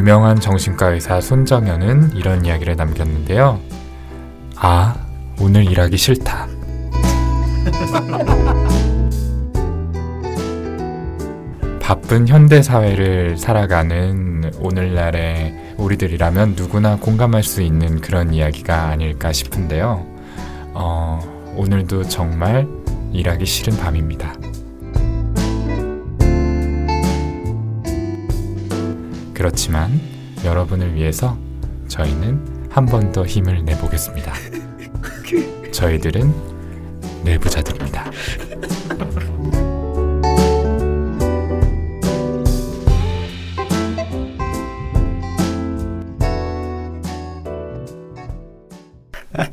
유명한 정신과 의사 손정현은 이런 이야기를 남겼는데요. 아, 오늘 일하기 싫다. 바쁜 현대 사회를 살아가는 오늘날의 우리들이라면 누구나 공감할 수 있는 그런 이야기가 아닐까 싶은데요. 어, 오늘도 정말 일하기 싫은 밤입니다. 그렇지만 여러분을 위해서 저희는 한 번 더 힘을 내보겠습니다. 저희들은 내부자들입니다.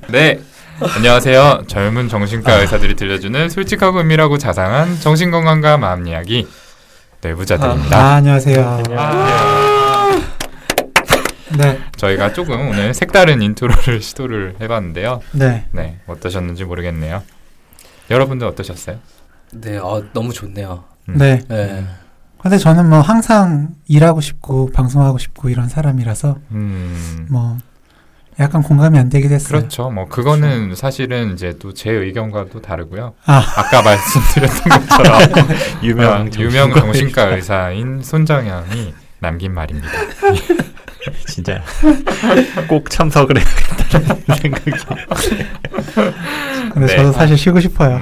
네. 안녕하세요. 젊은 정신과 의사들이 들려주는 솔직하고 은밀하고 자상한 정신건강과 마음 이야기 내부자들입니다. 아, 안녕하세요. 아, 네, 저희가 조금 오늘 색다른 인트로를 시도를 해봤는데요. 네. 네, 어떠셨는지 모르겠네요. 여러분들 어떠셨어요? 네, 어, 너무 좋네요. 음. 네. 네. 근데 저는 뭐 항상 일하고 싶고 방송하고 싶고 이런 사람이라서 음, 뭐 약간 공감이 안 되긴 했어요. 그렇죠. 뭐 그거는 사실은 이제 또 제 의견과도 다르고요. 아. 아까 말씀드렸던 것처럼 유명 아, 유명 정신과 의사인 손정현이 남긴 말입니다. 진짜 꼭 참석을 해야겠다는 생각이 근데 네. 저도 사실 쉬고 싶어요.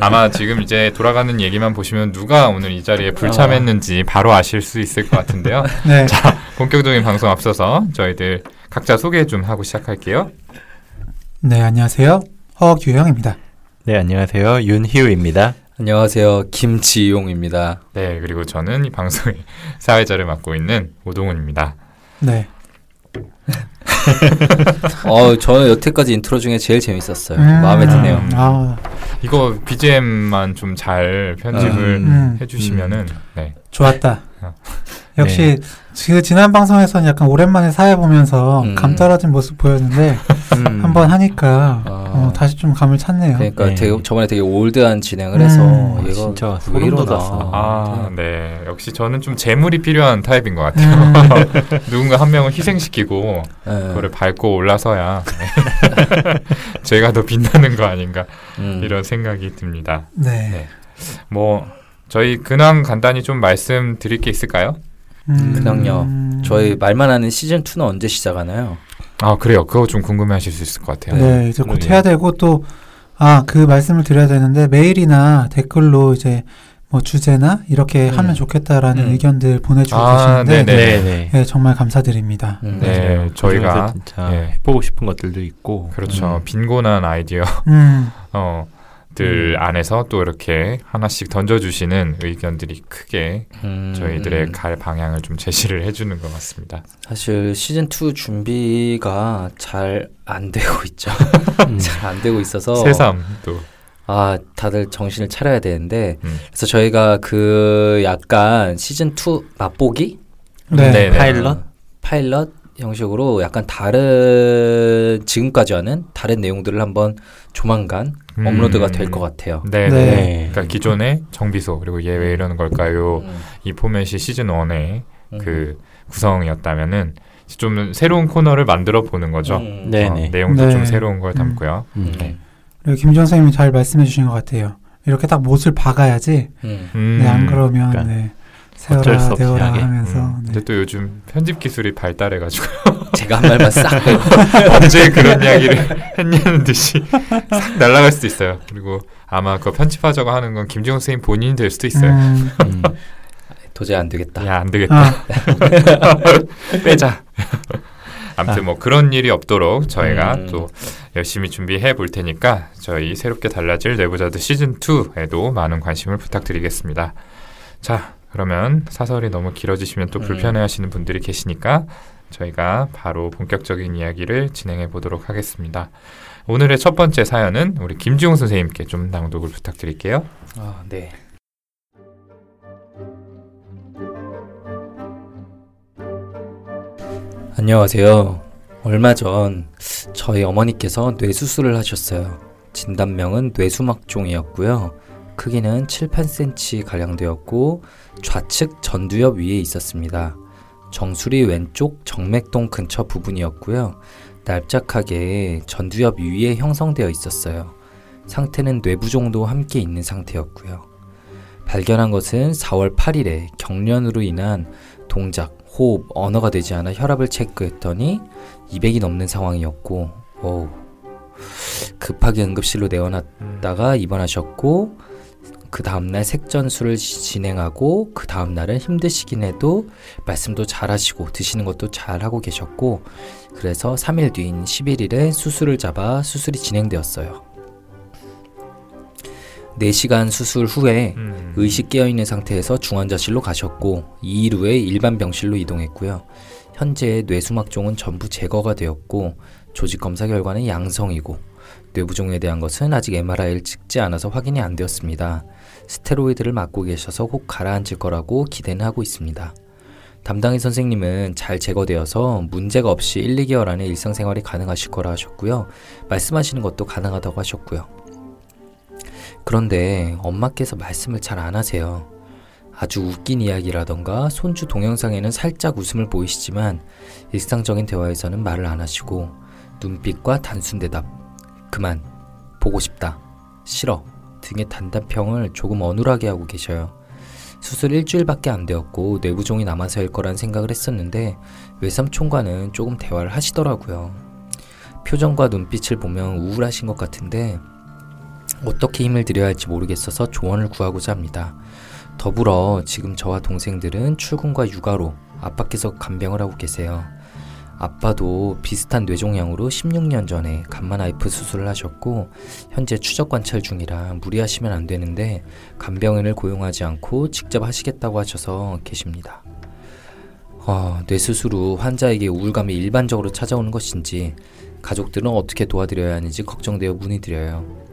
아마 지금 이제 돌아가는 얘기만 보시면 누가 오늘 이 자리에 불참했는지 바로 아실 수 있을 것 같은데요. 네. 본격적인 방송 앞서서 저희들 각자 소개 좀 하고 시작할게요. 네, 안녕하세요. 허규형입니다. 네 안녕하세요 윤희우입니다 안녕하세요. 김지용입니다. 네, 그리고 저는 이 방송의 사회자를 맡고 있는 오동훈입니다. 네. 어, 저는 여태까지 인트로 중에 제일 재밌었어요. 음, 마음에 드네요. 아, 이거 BGM만 좀 잘 편집을 음. 해주시면은 네. 좋았다. 어. 역시 그 지난 방송에서는 약간 오랜만에 사회 보면서 음. 감 떨어진 모습 보였는데 음. 한번 하니까 아. 어, 다시 좀 감을 찾네요. 그러니까 네. 되게 저번에 되게 올드한 진행을 해서 음. 얘가 진짜 왜 소름. 돋았어. 아, 네. 역시 저는 좀 재물이 필요한 타입인 것 같아요. 음, 누군가 한 명을 희생시키고 네. 그거를 밟고 올라서야 네. 제가 더 빛나는 거 아닌가 음. 이런 생각이 듭니다. 네. 네. 뭐 저희 근황 간단히 좀 말씀드릴 게 있을까요? 음, 그냥요. 저희 말만 하는 시즌 2는 언제 시작하나요? 아 그래요. 그거 좀 궁금해하실 수 있을 것 같아요. 네, 이제 곧 그러게요. 해야 되고 또, 아, 그 말씀을 드려야 되는데, 메일이나 댓글로 이제 뭐 주제나 이렇게 음. 하면 좋겠다라는 음. 의견들 보내주고 아, 계시는데, 네네. 네, 정말 감사드립니다. 음. 네, 맞아요. 저희가 진짜 예. 해보고 싶은 것들도 있고 그렇죠. 음. 빈곤한 아이디어 음, 어, 들 음. 안에서 또 이렇게 하나씩 던져주시는 의견들이 크게 음. 저희들의 갈 방향을 좀 제시를 해주는 것 같습니다. 사실 시즌 2 준비가 잘 안 되고 있죠. 음. 잘안 되고 있어서 새삼 또 아 다들 정신을 차려야 되는데 음. 그래서 저희가 그 약간 시즌 2 맛보기 네. 네. 파일럿 파일럿 형식으로 약간 다른 지금까지와는 다른 내용들을 한번 조만간 음. 업로드가 될 것 같아요. 네, 네. 네. 그러니까 기존의 정비소 그리고 얘왜 이러는 걸까요? 음, 이 포맷이 시즌 1의 음. 그 구성이었다면은 좀 새로운 코너를 만들어 보는 거죠. 음, 네. 어. 내용도 네. 좀 새로운 걸 담고요. 음. 음, 그리고 김정 선생님이 잘 말씀해 주신 것 같아요. 이렇게 딱 못을 박아야지, 음. 음. 네, 안 그러면, 그러니까 네, 어쩔 수 없이 하게. 하면서, 음. 네. 근데 또 요즘 편집 기술이 발달해가지고 제가 한 말만 싹 언제 그런 이야기를 했냐는 듯이 싹 날아갈 수도 있어요. 그리고 아마 그거 편집하자고 하는 건 김지영 선생님 본인이 될 수도 있어요. 음, 음. 도저히 안 되겠다. 야 안 되겠다. 아, 빼자. 아무튼 뭐 그런 일이 없도록 저희가 음. 또 열심히 준비해 볼 테니까 저희 새롭게 달라질 내부자들 시즌 2에도 많은 관심을 부탁드리겠습니다. 자, 그러면 사설이 너무 길어지시면 또 음. 불편해하시는 분들이 계시니까 저희가 바로 본격적인 이야기를 진행해 보도록 하겠습니다. 오늘의 첫 번째 사연은 우리 김지용 선생님께 좀 낭독을 부탁드릴게요. 아, 네. 안녕하세요. 얼마 전 저희 어머니께서 뇌수술을 하셨어요. 진단명은 뇌수막종이었고요. 크기는 7, 8cm 가량 되었고 좌측 전두엽 위에 있었습니다. 정수리 왼쪽 정맥동 근처 부분이었고요. 납작하게 전두엽 위에 형성되어 있었어요. 상태는 뇌부종도 함께 있는 상태였고요. 발견한 것은 4월 8일에 경련으로 인한 동작, 호흡, 언어가 되지 않아 혈압을 체크했더니 200이 넘는 상황이었고, 오 급하게 응급실로 내원했다가 입원하셨고, 그 다음날 색전술을 지- 진행하고, 그 다음날은 힘드시긴 해도 말씀도 잘 하시고, 드시는 것도 잘 하고 계셨고, 그래서 3일 뒤인 11일에 수술을 잡아 수술이 진행되었어요. 4시간 수술 후에 음. 의식 깨어있는 상태에서 중환자실로 가셨고 2일 후에 일반 병실로 이동했고요. 현재 뇌수막종은 전부 제거가 되었고 조직 검사 결과는 양성이고 뇌부종에 대한 것은 아직 MRI를 찍지 않아서 확인이 안 되었습니다. 스테로이드를 맞고 계셔서 곧 가라앉을 거라고 기대는 하고 있습니다. 담당의 선생님은 잘 제거되어서 문제가 없이 1, 2개월 안에 일상생활이 가능하실 거라 하셨고요. 말씀하시는 것도 가능하다고 하셨고요. 그런데 엄마께서 말씀을 잘 안 하세요. 아주 웃긴 이야기라던가 손주 동영상에는 살짝 웃음을 보이시지만 일상적인 대화에서는 말을 안 하시고 눈빛과 단순 대답, 그만, 보고 싶다, 싫어 등의 단답형을 조금 어눌하게 하고 계셔요. 수술 일주일밖에 안 되었고 뇌부종이 남아서일 거란 생각을 했었는데 외삼촌과는 조금 대화를 하시더라고요. 표정과 눈빛을 보면 우울하신 것 같은데 어떻게 힘을 드려야 할지 모르겠어서 조언을 구하고자 합니다. 더불어 지금 저와 동생들은 출근과 육아로 아빠께서 간병을 하고 계세요. 아빠도 비슷한 뇌종양으로 16년 전에 간만아이프 수술을 하셨고 현재 추적 관찰 중이라 무리하시면 안 되는데 간병인을 고용하지 않고 직접 하시겠다고 하셔서 계십니다. 어, 뇌수술 후 환자에게 우울감이 일반적으로 찾아오는 것인지 가족들은 어떻게 도와드려야 하는지 걱정되어 문의드려요.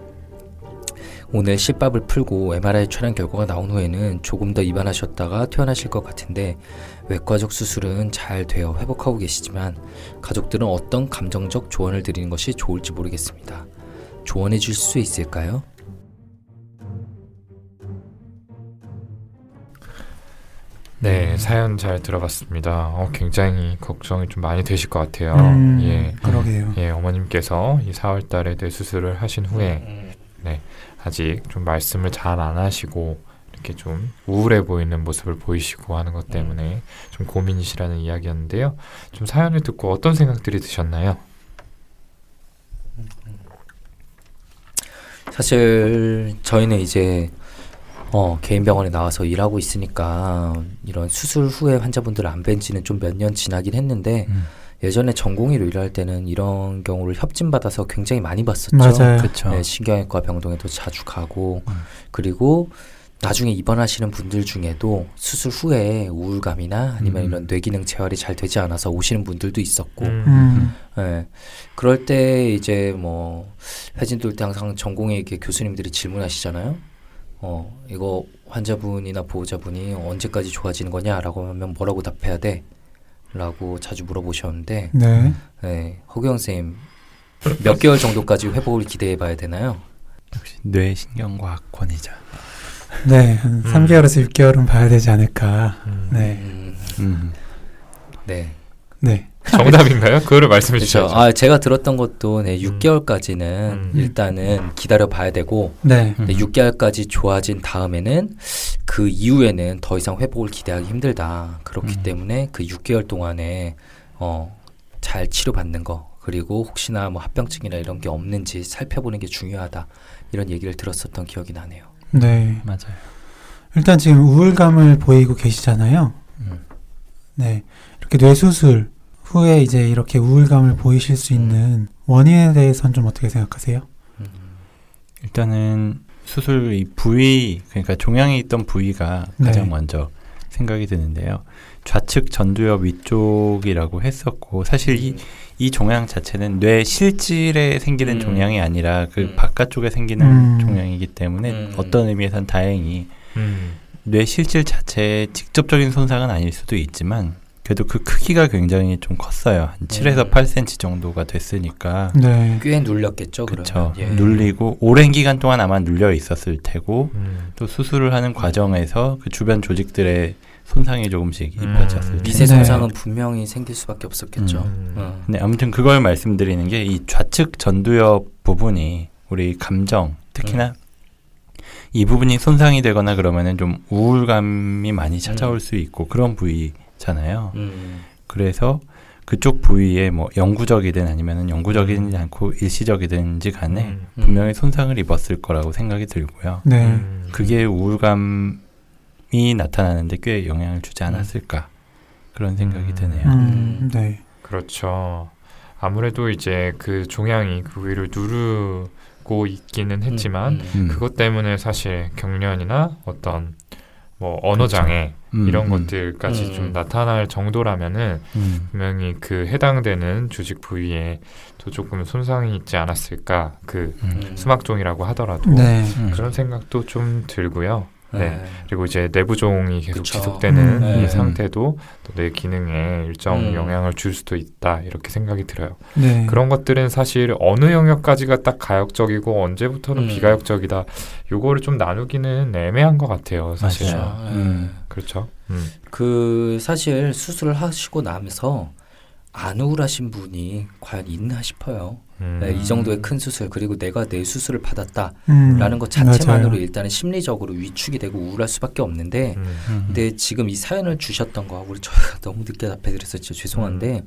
오늘 실밥을 풀고 MRI 촬영 결과가 나온 후에는 조금 더 입원하셨다가 퇴원하실 것 같은데 외과적 수술은 잘 되어 회복하고 계시지만 가족들은 어떤 감정적 조언을 드리는 것이 좋을지 모르겠습니다. 조언해 줄 수 있을까요? 네, 사연 잘 들어봤습니다. 어, 굉장히 걱정이 좀 많이 되실 것 같아요. 음, 예. 그러게요. 예, 어머님께서 이 4월 달에 뇌 수술을 하신 후에 아직 좀 말씀을 잘 안 하시고 이렇게 좀 우울해 보이는 모습을 보이시고 하는 것 때문에 좀 고민이시라는 이야기였는데요. 좀 사연을 듣고 어떤 생각들이 드셨나요? 사실 저희는 이제 어, 개인 병원에 나와서 일하고 있으니까 이런 수술 후에 환자분들을 안 뵌 지는 좀 몇 년 지나긴 했는데 음. 예전에 전공의로 일할 때는 이런 경우를 협진받아서 굉장히 많이 봤었죠. 맞아요. 그렇죠. 네, 신경외과 병동에도 자주 가고 음. 그리고 나중에 입원하시는 분들 중에도 수술 후에 우울감이나 아니면 음. 이런 뇌기능 재활이 잘 되지 않아서 오시는 분들도 있었고 음, 예. 그럴 때 이제 뭐 회진 돌 때 항상 전공의에게 교수님들이 질문하시잖아요. 어, 이거 환자분이나 보호자분이 언제까지 좋아지는 거냐라고 하면 뭐라고 답해야 돼? 라고 자주 물어보셨는데 네. 예, 허경 쌤몇 개월 정도까지 회복을 기대해 봐야 되나요? 역시 뇌신경과학 권위자. 네. 한 음. 3개월에서 6개월은 봐야 되지 않을까. 음. 네. 음, 음. 네. 네. 정답인가요? 그거를 말씀해 그렇죠. 주셔야죠. 아, 제가 들었던 것도 네, 음. 6개월까지는 음. 일단은 기다려 봐야 되고 네. 음. 네, 6개월까지 좋아진 다음에는 그 이후에는 더 이상 회복을 기대하기 힘들다. 그렇기 음. 때문에 그 6개월 동안에 어, 잘 치료받는 거 그리고 혹시나 뭐 합병증이나 이런 게 없는지 살펴보는 게 중요하다. 이런 얘기를 들었었던 기억이 나네요. 네. 맞아요. 일단 지금 우울감을 보이고 계시잖아요. 음. 네. 이렇게 뇌수술 후에 이제 이렇게 우울감을 보이실 수 있는 원인에 대해서는 좀 어떻게 생각하세요? 음. 일단은 수술 이 부위 그러니까 종양이 있던 부위가 가장 네. 먼저 생각이 드는데요. 좌측 전두엽 위쪽이라고 했었고 사실 이, 이 종양 자체는 뇌 실질에 생기는 음. 종양이 아니라 그 음. 바깥쪽에 생기는 음. 종양이기 때문에 음. 어떤 의미에선 다행히 음. 뇌 실질 자체에 직접적인 손상은 아닐 수도 있지만 그래도 그 크기가 굉장히 좀 컸어요. 한 7에서 음. 8cm 정도가 됐으니까 네. 꽤 눌렸겠죠. 그렇죠. 예. 눌리고 오랜 기간 동안 아마 눌려 있었을 테고 음. 또 수술을 하는 과정에서 그 주변 조직들의 손상이 조금씩 음. 입혀졌을 때. 미세 네. 손상은 분명히 생길 수밖에 없었겠죠. 음. 어. 네, 아무튼 그걸 말씀드리는 게 이 좌측 전두엽 부분이 우리 감정 특히나 이 부분이 손상이 되거나 그러면은 좀 우울감이 많이 찾아올 수 있고 그런 부위 잖아요. 음. 그래서 그쪽 부위에 뭐 영구적이든 아니면은 영구적이지 않고 일시적이든지 간에 음. 분명히 손상을 입었을 거라고 생각이 들고요. 네. 음. 그게 우울감이 나타나는데 꽤 영향을 주지 않았을까 그런 생각이 음. 드네요. 음, 네. 그렇죠. 아무래도 이제 그 종양이 그 위를 누르고 있기는 했지만 음. 음. 그것 때문에 사실 경련이나 어떤 뭐 언어 그렇죠. 장애 음, 이런 음. 것들까지 음. 좀 나타날 정도라면은 음. 분명히 그 해당되는 조직 부위에 또 조금 손상이 있지 않았을까 그 음. 수막종이라고 하더라도 네. 음. 그런 생각도 좀 들고요. 네. 네. 그리고 이제 내부종이 계속 그쵸. 지속되는 음. 이 네. 상태도 또내 기능에 일정 음. 영향을 줄 수도 있다 이렇게 생각이 들어요. 네. 그런 것들은 사실 어느 영역까지가 딱 가역적이고 언제부터는 음. 비가역적이다. 요거를 좀 나누기는 애매한 것 같아요. 사실. 맞아요. 아, 음. 그렇죠. 음. 그 사실 수술을 하시고 나면서 안 우울하신 분이 과연 있나 싶어요. 음. 네, 이 정도의 큰 수술 그리고 내가 내 수술을 받았다라는 음, 것 자체만으로 맞아요. 일단은 심리적으로 위축이 되고 우울할 수밖에 없는데 음. 음. 근데 지금 이 사연을 주셨던 거 우리 저희가 너무 늦게 답해드려서 진짜 죄송한데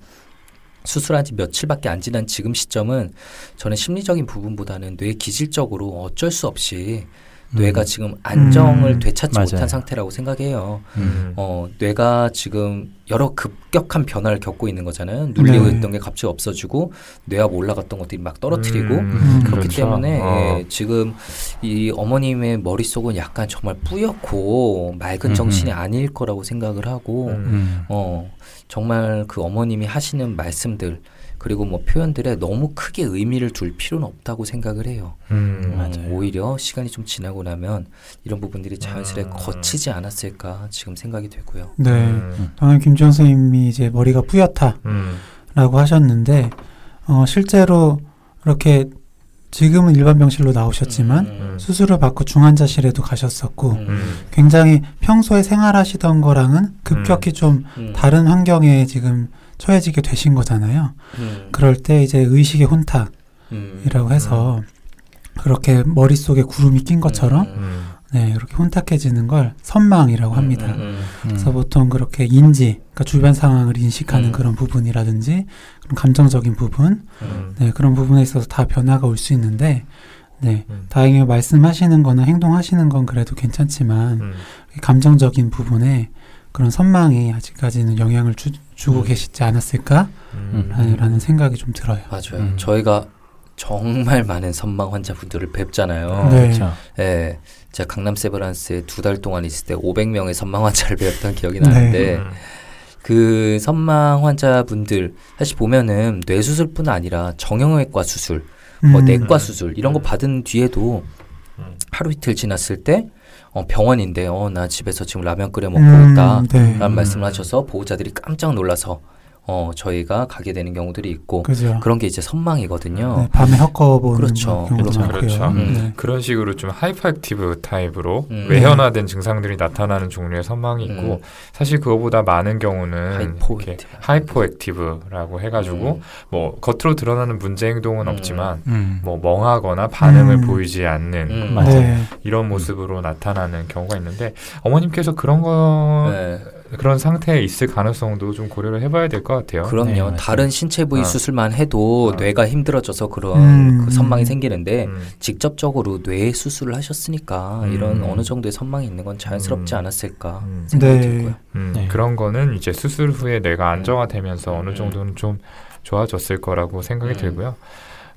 수술한 지 며칠밖에 안 지난 지금 시점은 저는 심리적인 부분보다는 뇌 기질적으로 어쩔 수 없이 뇌가 지금 안정을 음, 되찾지 맞아요. 못한 상태라고 생각해요. 음. 어, 뇌가 지금 여러 급격한 변화를 겪고 있는 거잖아요. 눌리고 네. 있던 게 갑자기 없어지고 뇌하고 올라갔던 것들이 막 떨어뜨리고 음, 그렇기 그렇죠. 때문에 어. 예, 지금 이 어머님의 머릿속은 약간 정말 뿌옇고 맑은 음, 정신이 음. 아닐 거라고 생각을 하고 음. 음. 어, 정말 그 어머님이 하시는 말씀들 그리고 뭐 표현들에 너무 크게 의미를 둘 필요는 없다고 생각을 해요. 음. 어, 맞아요. 오히려 시간이 좀 지나고 나면 이런 부분들이 자연스레 음. 거치지 않았을까 지금 생각이 되고요. 네. 음. 방금 김지영 선생님이 이제 머리가 뿌옇다라고 음. 하셨는데 어, 실제로 이렇게 지금은 일반 병실로 나오셨지만 음, 수술을 받고 중환자실에도 가셨었고 음, 음. 굉장히 평소에 생활하시던 거랑은 급격히 좀 음, 다른 환경에 지금 처해지게 되신 거잖아요. 음, 그럴 때 이제 의식의 혼탁이라고 음, 해서 그렇게 머릿속에 구름이 낀 것처럼 음. 네, 이렇게 혼탁해지는 걸 선망이라고 합니다. 음, 음, 그래서 보통 그렇게 인지, 그러니까 주변 상황을 인식하는 음. 그런 부분이라든지 그런 감정적인 부분, 음, 네, 그런 부분에 있어서 다 변화가 올 수 있는데, 네, 음. 다행히 말씀하시는 거나 행동하시는 건 그래도 괜찮지만, 음. 감정적인 부분에 그런 선망이 아직까지는 영향을 주, 주고 음. 계시지 않았을까? 음. 라는, 라는 생각이 좀 들어요. 맞아요. 음. 저희가 정말 많은 선망 환자분들을 뵙잖아요. 네. 그렇죠. 예, 제가 강남 세브란스에 두 달 동안 있을 때 500명의 선망 환자를 배웠던 기억이 나는데 음. 그 섬망 환자분들 사실 보면은 뇌 수술뿐 아니라 정형외과 수술, 뭐 음, 내과 수술 이런 거 받은 뒤에도 음. 하루 이틀 지났을 때 어, 병원인데 어, 나 집에서 지금 라면 끓여 먹고 음, 있다. 네. 라는 말씀을 하셔서 보호자들이 깜짝 놀라서 어, 저희가 가게 되는 경우들이 있고 그죠. 그런 게 이제 섬망이거든요. 네, 밤에 헛거보는 그렇죠. 그렇죠. 그렇죠. 음. 네. 그런 식으로 좀 hyperactive 타입으로 음. 외현화된 증상들이 나타나는 종류의 섬망이 있고 음. 사실 그거보다 많은 경우는 hypoactive. hypoactive라고 해가지고 음. 뭐 겉으로 드러나는 문제 행동은 음. 없지만 음. 뭐 멍하거나 반응을 음. 보이지 않는 음. 맞아요. 네. 이런 모습으로 나타나는 경우가 있는데 어머님께서 그런 거 네. 그런 상태에 있을 가능성도 좀 고려를 해봐야 될 것 같아요. 그럼요. 네. 다른 신체 부위 어. 수술만 해도 어. 뇌가 힘들어져서 그런 음. 그 선망이 생기는데 음. 직접적으로 뇌 수술을 하셨으니까 음. 이런 어느 정도의 선망이 있는 건 자연스럽지 음. 않았을까 음. 생각이 네. 들고요. 음, 네. 그런 거는 이제 수술 후에 내가 안정화되면서 어느 음. 정도는 좀 좋아졌을 거라고 생각이 음. 들고요.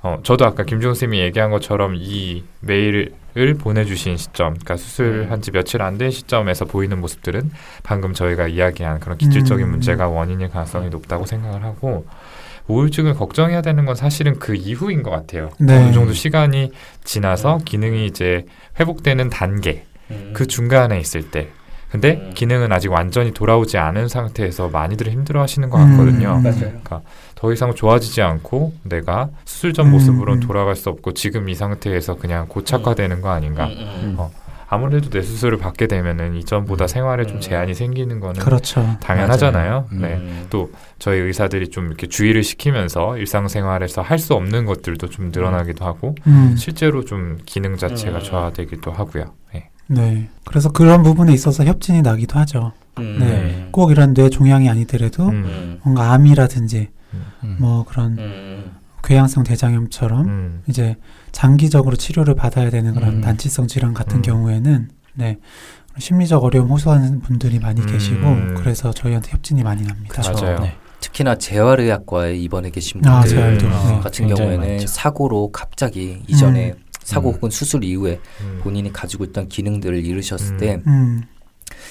어, 저도 아까 김종우 쌤이 얘기한 것처럼 이 메일 을 보내주신 시점, 그러니까 수술한 지 며칠 안 된 시점에서 보이는 모습들은 방금 저희가 이야기한 그런 기질적인 음. 문제가 원인일 가능성이 높다고 생각을 하고 우울증을 걱정해야 되는 건 사실은 그 이후인 것 같아요. 네. 어느 정도 시간이 지나서 기능이 이제 회복되는 단계, 음. 그 중간에 있을 때. 근데 음. 기능은 아직 완전히 돌아오지 않은 상태에서 많이들 힘들어 하시는 것 음. 같거든요. 맞아요. 그러니까 더 이상 좋아지지 않고 내가 수술 전 음, 모습으로는 음. 돌아갈 수 없고 지금 이 상태에서 그냥 고착화되는 거 아닌가. 음, 음. 어, 아무래도 뇌 수술을 받게 되면은 이전보다 음. 생활에 좀 음. 제한이 생기는 거는 그렇죠. 당연하잖아요. 맞아요. 네. 음. 또 저희 의사들이 좀 이렇게 주의를 시키면서 일상생활에서 할 수 없는 것들도 좀 늘어나기도 하고 음, 실제로 좀 기능 자체가 음. 저하되기도 하고요. 네. 네. 그래서 그런 부분에 있어서 협진이 나기도 하죠. 음. 네. 꼭 이런 뇌 종양이 아니더라도 음. 음. 뭔가 암이라든지 음. 뭐 그런 음. 궤양성 대장염처럼 음. 이제 장기적으로 치료를 받아야 되는 그런 음. 난치성 질환 같은 음. 경우에는 네 심리적 어려움 호소하는 분들이 많이 음. 계시고 그래서 저희한테 협진이 많이 납니다. 그쵸. 맞아요. 네. 특히나 재활의학과에 입원해 계신 아, 분들 재활도. 아, 네. 같은 경우에는 많죠. 사고로 갑자기 이전에 사고 음. 혹은 수술 이후에 음. 본인이 가지고 있던 기능들을 잃으셨을 음. 때 음,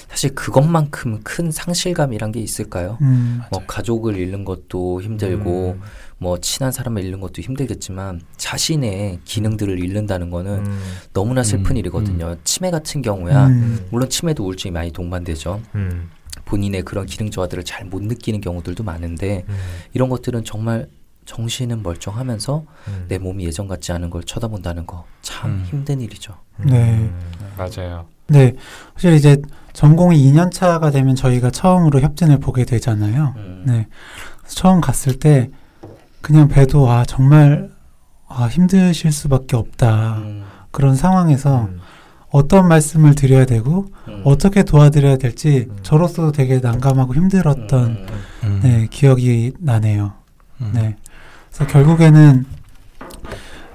사실 그것만큼 큰 상실감이란 게 있을까요? 음, 뭐 가족을 잃는 것도 힘들고 음. 뭐 친한 사람을 잃는 것도 힘들겠지만 자신의 기능들을 잃는다는 거는 음. 너무나 슬픈 음, 일이거든요. 치매 같은 경우야 음, 물론 치매도 우울증이 많이 동반되죠. 음. 본인의 그런 기능 저하들을 잘 못 느끼는 경우들도 많은데 음. 이런 것들은 정말 정신은 멀쩡하면서 음. 내 몸이 예전 같지 않은 걸 쳐다본다는 거참 음. 힘든 일이죠. 네. 음. 맞아요. 네. 사실 이제 전공이 2년 차가 되면 저희가 처음으로 협진을 보게 되잖아요. 음. 네. 처음 갔을 때 그냥 배도 아 정말 아 힘드실 수밖에 없다. 음. 그런 상황에서 음. 어떤 말씀을 드려야 되고 음. 어떻게 도와드려야 될지 음. 저로서도 되게 난감하고 힘들었던 음. 음. 네, 기억이 나네요. 음. 네. 그래서 결국에는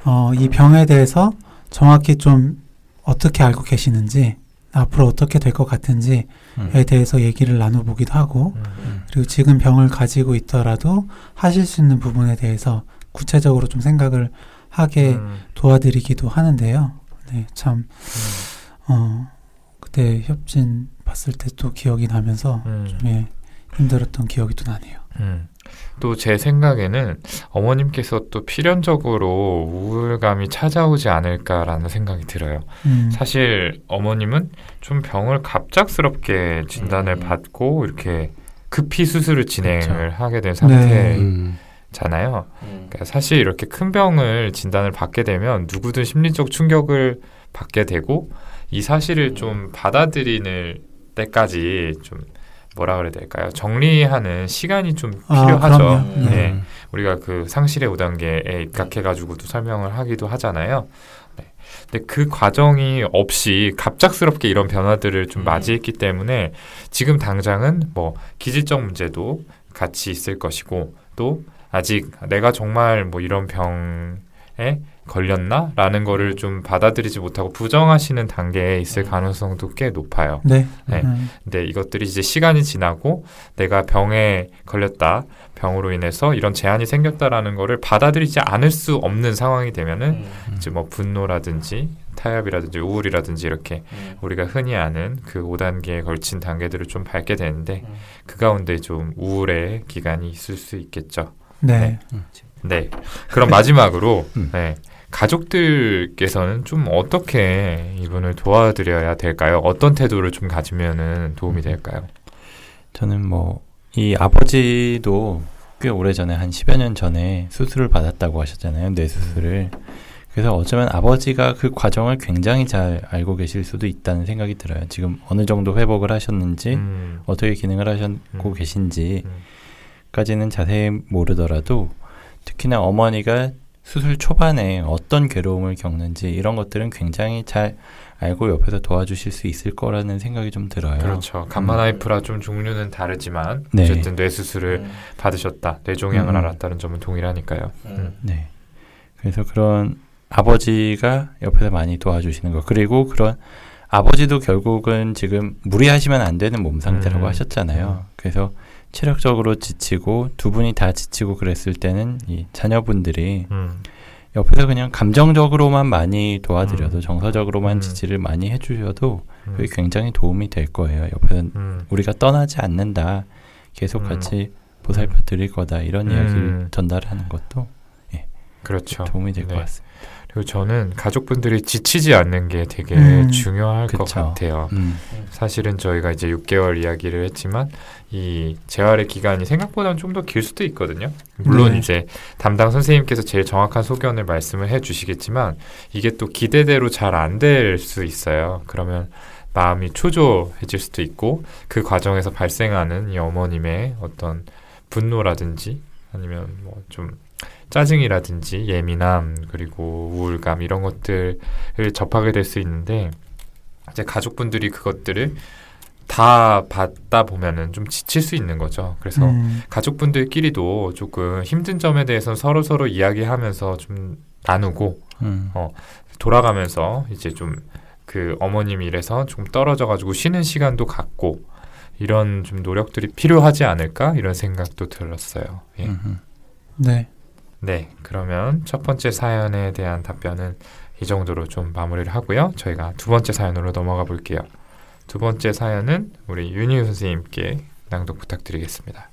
어, 이 병에 대해서 정확히 좀 어떻게 알고 계시는지 앞으로 어떻게 될 것 같은지에 음. 대해서 얘기를 나눠보기도 하고 음. 그리고 지금 병을 가지고 있더라도 하실 수 있는 부분에 대해서 구체적으로 좀 생각을 하게 음. 도와드리기도 하는데요. 네, 참, 어, 그때 협진 봤을 때 또 기억이 나면서 음. 좀 예, 힘들었던 기억이 또 나네요. 음. 또 제 생각에는 어머님께서 또 필연적으로 우울감이 찾아오지 않을까라는 생각이 들어요. 음, 사실 어머님은 좀 병을 갑작스럽게 진단을 음. 받고 이렇게 급히 수술을 진행을 그렇죠. 하게 된 네. 상태잖아요. 음. 그러니까 사실 이렇게 큰 병을 진단을 받게 되면 누구든 심리적 충격을 받게 되고 이 사실을 좀 받아들이는 때까지 좀 뭐라 그래야 될까요? 정리하는 시간이 좀 아, 필요하죠. 그럼요. 음. 네. 음. 우리가 그 상실의 5단계에 입각해가지고도 설명을 하기도 하잖아요. 네. 근데 그 과정이 없이 갑작스럽게 이런 변화들을 좀 음. 맞이했기 때문에 지금 당장은 뭐 기질적 문제도 같이 있을 것이고 또 아직 내가 정말 뭐 이런 병에 걸렸나? 라는 거를 좀 받아들이지 못하고 부정하시는 단계에 있을 음. 가능성도 꽤 높아요. 네. 네. 음, 근데 이것들이 이제 시간이 지나고 내가 병에 걸렸다, 병으로 인해서 이런 제한이 생겼다라는 거를 받아들이지 않을 수 없는 상황이 되면은 음. 이제 뭐 분노라든지 타협이라든지 우울이라든지 이렇게 음. 우리가 흔히 아는 그 5단계에 걸친 단계들을 좀 밟게 되는데 음. 그 가운데 좀 우울의 기간이 있을 수 있겠죠. 네. 네. 그럼 마지막으로 음. 네. 가족들께서는 좀 어떻게 이분을 도와드려야 될까요? 어떤 태도를 좀 가지면은 도움이 될까요? 저는 뭐 이 아버지도 꽤 오래 전에 한 10여 년 전에 수술을 받았다고 하셨잖아요. 뇌 수술을. 그래서 어쩌면 아버지가 그 과정을 굉장히 잘 알고 계실 수도 있다는 생각이 들어요. 지금 어느 정도 회복을 하셨는지 음, 어떻게 기능을 하셨고 음. 계신지까지는 자세히 모르더라도 특히나 어머니가 수술 초반에 어떤 괴로움을 겪는지 이런 것들은 굉장히 잘 알고 옆에서 도와주실 수 있을 거라는 생각이 좀 들어요. 그렇죠. 감마나이프라 좀 종류는 다르지만 네. 어쨌든 뇌 수술을 음. 받으셨다, 뇌종양을 음. 알았다는 점은 동일하니까요. 음. 네. 그래서 그런 아버지가 옆에서 많이 도와주시는 거. 그리고 그런 아버지도 결국은 지금 무리하시면 안 되는 몸 상태라고 음. 하셨잖아요. 그래서 체력적으로 지치고 두 분이 다 지치고 그랬을 때는 이 자녀분들이 음, 옆에서 그냥 감정적으로만 많이 도와드려도 음. 정서적으로만 음. 지지를 많이 해주셔도 음, 그게 굉장히 도움이 될 거예요. 옆에서 음, 우리가 떠나지 않는다. 계속 음. 같이 보살펴 드릴 거다. 이런 음. 이야기를 전달하는 것도 예, 그렇죠. 도움이 될것 네. 같습니다. 그리고 저는 가족분들이 지치지 않는 게 되게 음. 중요할 것 그쵸. 같아요. 음. 사실은 저희가 이제 6개월 이야기를 했지만 이 재활의 기간이 생각보다는 좀 더 길 수도 있거든요. 물론 네. 이제 담당 선생님께서 제일 정확한 소견을 말씀을 해 주시겠지만 이게 또 기대대로 잘 안 될 수 있어요. 그러면 마음이 초조해질 수도 있고 그 과정에서 발생하는 이 어머님의 어떤 분노라든지 아니면 뭐 좀 짜증이라든지 예민함 그리고 우울감 이런 것들을 접하게 될 수 있는데 이제 가족분들이 그것들을 다 받다 보면은 좀 지칠 수 있는 거죠. 그래서 음, 가족분들끼리도 조금 힘든 점에 대해서 서로 서로 이야기하면서 좀 나누고 음. 돌아가면서 이제 좀 그 어머님 일에서 좀 떨어져 가지고 쉬는 시간도 갖고 이런 좀 노력들이 필요하지 않을까 이런 생각도 들었어요. 예. 음. 네. 네, 그러면 첫 번째 사연에 대한 답변은 이 정도로 좀 마무리를 하고요. 저희가 두 번째 사연으로 넘어가 볼게요. 두 번째 사연은 우리 윤희 선생님께 낭독 부탁드리겠습니다.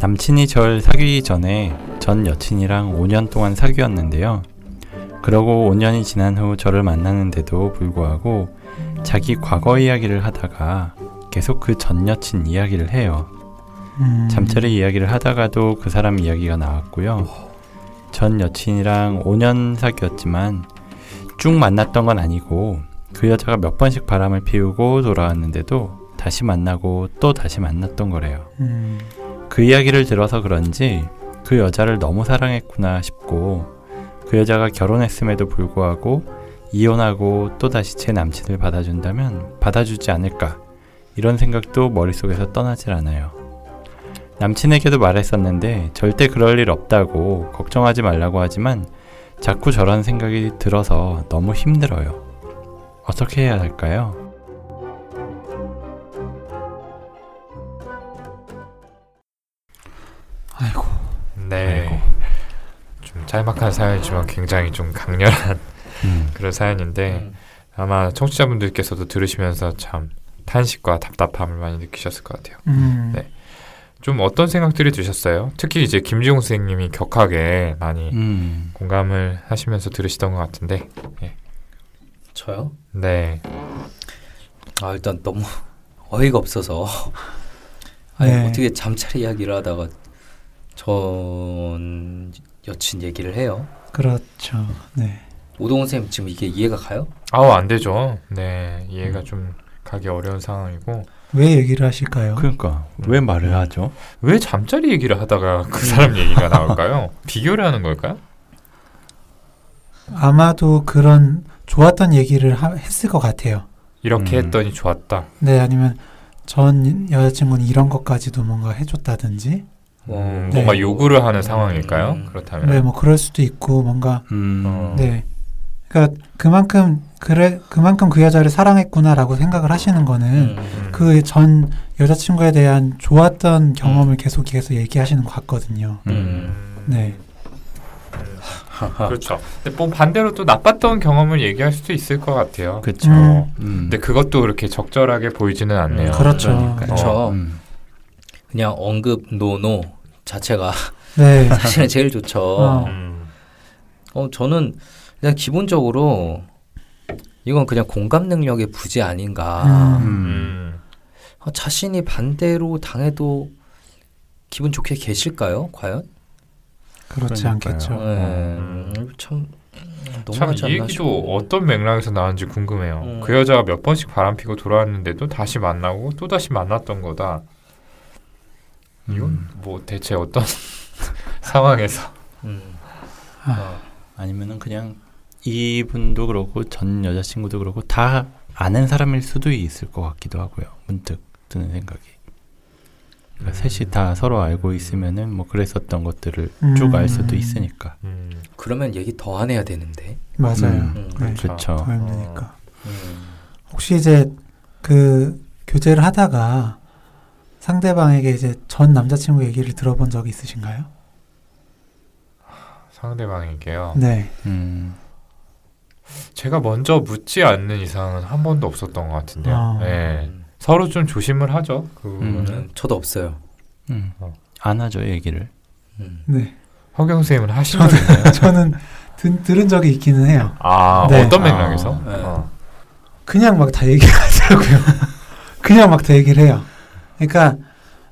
남친이 절 사귀기 전에 전 여친이랑 5년 동안 사귀었는데요. 그러고 5년이 지난 후 저를 만나는데도 불구하고 자기 과거 이야기를 하다가 계속 그 전 여친 이야기를 해요. 음, 잠자리 이야기를 하다가도 그 사람 이야기가 나왔고요. 전 여친이랑 5년 사귀었지만 쭉 만났던 건 아니고 그 여자가 몇 번씩 바람을 피우고 돌아왔는데도 다시 만나고 또 다시 만났던 거래요. 음, 그 이야기를 들어서 그런지 그 여자를 너무 사랑했구나 싶고 그 여자가 결혼했음에도 불구하고 이혼하고 또다시 제 남친을 받아준다면 받아주지 않을까 이런 생각도 머릿속에서 떠나질 않아요. 남친에게도 말했었는데 절대 그럴 일 없다고 걱정하지 말라고 하지만 자꾸 저런 생각이 들어서 너무 힘들어요. 어떻게 해야 할까요? 아이고. 네. 아이고. 좀 짤막한 사연이지만 굉장히 좀 강렬한 음. 그런 사연인데 음. 아마 청취자분들께서도 들으시면서 참 탄식과 답답함을 많이 느끼셨을 것 같아요. 음, 네. 좀 어떤 생각들이 드셨어요? 특히 이제 김지용 선생님이 격하게 많이 음. 공감을 하시면서 들으시던 것 같은데, 저요? 네, 아 일단 너무 어이가 없어서 아니 네. 어떻게 잠자리 이야기를 하다가 전 여친 얘기를 해요? 그렇죠. 네. 오동훈 쌤 지금 이게 이해가 가요? 아우 안 되죠. 네, 이해가 좀 가기 어려운 상황이고 왜 얘기를 하실까요? 그러니까 왜 말을 하죠? 왜 잠자리 얘기를 하다가 그 사람 얘기가 나올까요? 비교를 하는 걸까요? 아마도 그런 좋았던 얘기를 하, 했을 것 같아요. 이렇게 음. 했더니 좋았다. 네, 아니면 전 여자친구는 이런 것까지도 뭔가 해줬다든지, 음, 네. 뭔가 요구를 하는 상황일까요? 음. 그렇다면 네, 뭐 그럴 수도 있고 뭔가 음. 어. 네, 그러니까 그만큼 그래 그만큼 그 여자를 사랑했구나라고 생각을 하시는 거는 음. 음. 그전 여자친구에 대한 좋았던 경험을 계속해서 얘기하시는 것 같거든요. 음. 네, 그렇죠. 근데 뭐 반대로 또 나빴던 경험을 얘기할 수도 있을 것 같아요. 그쵸. 음. 음. 근데 그것도 그렇게 적절하게 보이지는 않네요. 음, 그렇죠. 그러니까요. 그렇죠. 음. 그냥 언급 노노 자체가 네, 사실은 제일 좋죠. 어. 음. 어, 저는 그냥 기본적으로 이건 그냥 공감 능력의 부재 아닌가. 음. 음. 음. 어, 자신이 반대로 당해도 기분 좋게 계실까요? 과연? 그렇지 그러니까요. 않겠죠. 네. 음. 음, 참참 너무하지 이 않나 얘기도 싶고. 어떤 맥락에서 나왔는지 궁금해요. 음. 그 여자가 몇 번씩 바람 피고 돌아왔는데도 다시 만나고 또 다시 만났던 거다. 이건 음. 뭐 대체 어떤 상황에서? 음. 아, 아니면은 그냥 이분도 그렇고 전 여자친구도 그렇고 다 아는 사람일 수도 있을 것 같기도 하고요. 문득 드는 생각이. 그러니까 음. 셋이 다 서로 알고 있으면은 뭐 그랬었던 것들을 음. 쭉알 수도 있으니까. 음. 그러면 얘기 더 안 해야 되는데. 맞아요. 음. 음. 네, 그렇죠. 더 힘드니까. 음. 혹시 이제 그 교제를 하다가 상대방에게 이제 전 남자친구 얘기를 들어본 적이 있으신가요? 상대방에게요. 네. 음. 제가 먼저 묻지 않는 이상은 한 번도 없었던 것 같은데요. 아. 네. 음. 서로 좀 조심을 하죠. 그 음. 음, 저도 없어요. 음. 어. 안 하죠 얘기를. 음. 네. 허경 선생님은 적 있나요? 저는 들, 들은 적이 있기는 해요. 아 네. 어떤 아, 맥락에서? 네. 어. 그냥 막 다 얘기를 하더라고요. 그냥 막 다 얘기를 해요. 그러니까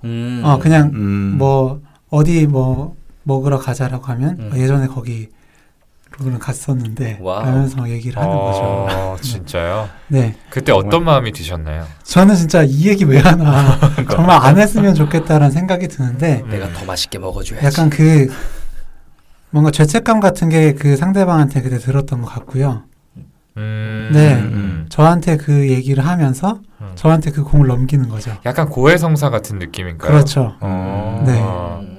음. 어 그냥 음. 뭐 어디 뭐 먹으러 가자라고 하면 음. 어, 예전에 거기 로 그는 갔었는데 wow. 하면서 막 얘기를 하는 거죠. 어, 진짜요? 네, 그때 정말. 어떤 마음이 드셨나요? 저는 진짜 이 얘기 왜 하나 정말 안 했으면 좋겠다라는 생각이 드는데 음. 내가 더 맛있게 먹어줘야지. 약간 그 뭔가 죄책감 같은 게 그 상대방한테 그때 들었던 것 같고요. 음, 네. 음, 저한테 그 얘기를 하면서 음. 저한테 그 공을 넘기는 거죠. 약간 고해성사 같은 느낌인가요? 그렇죠. 어, 네.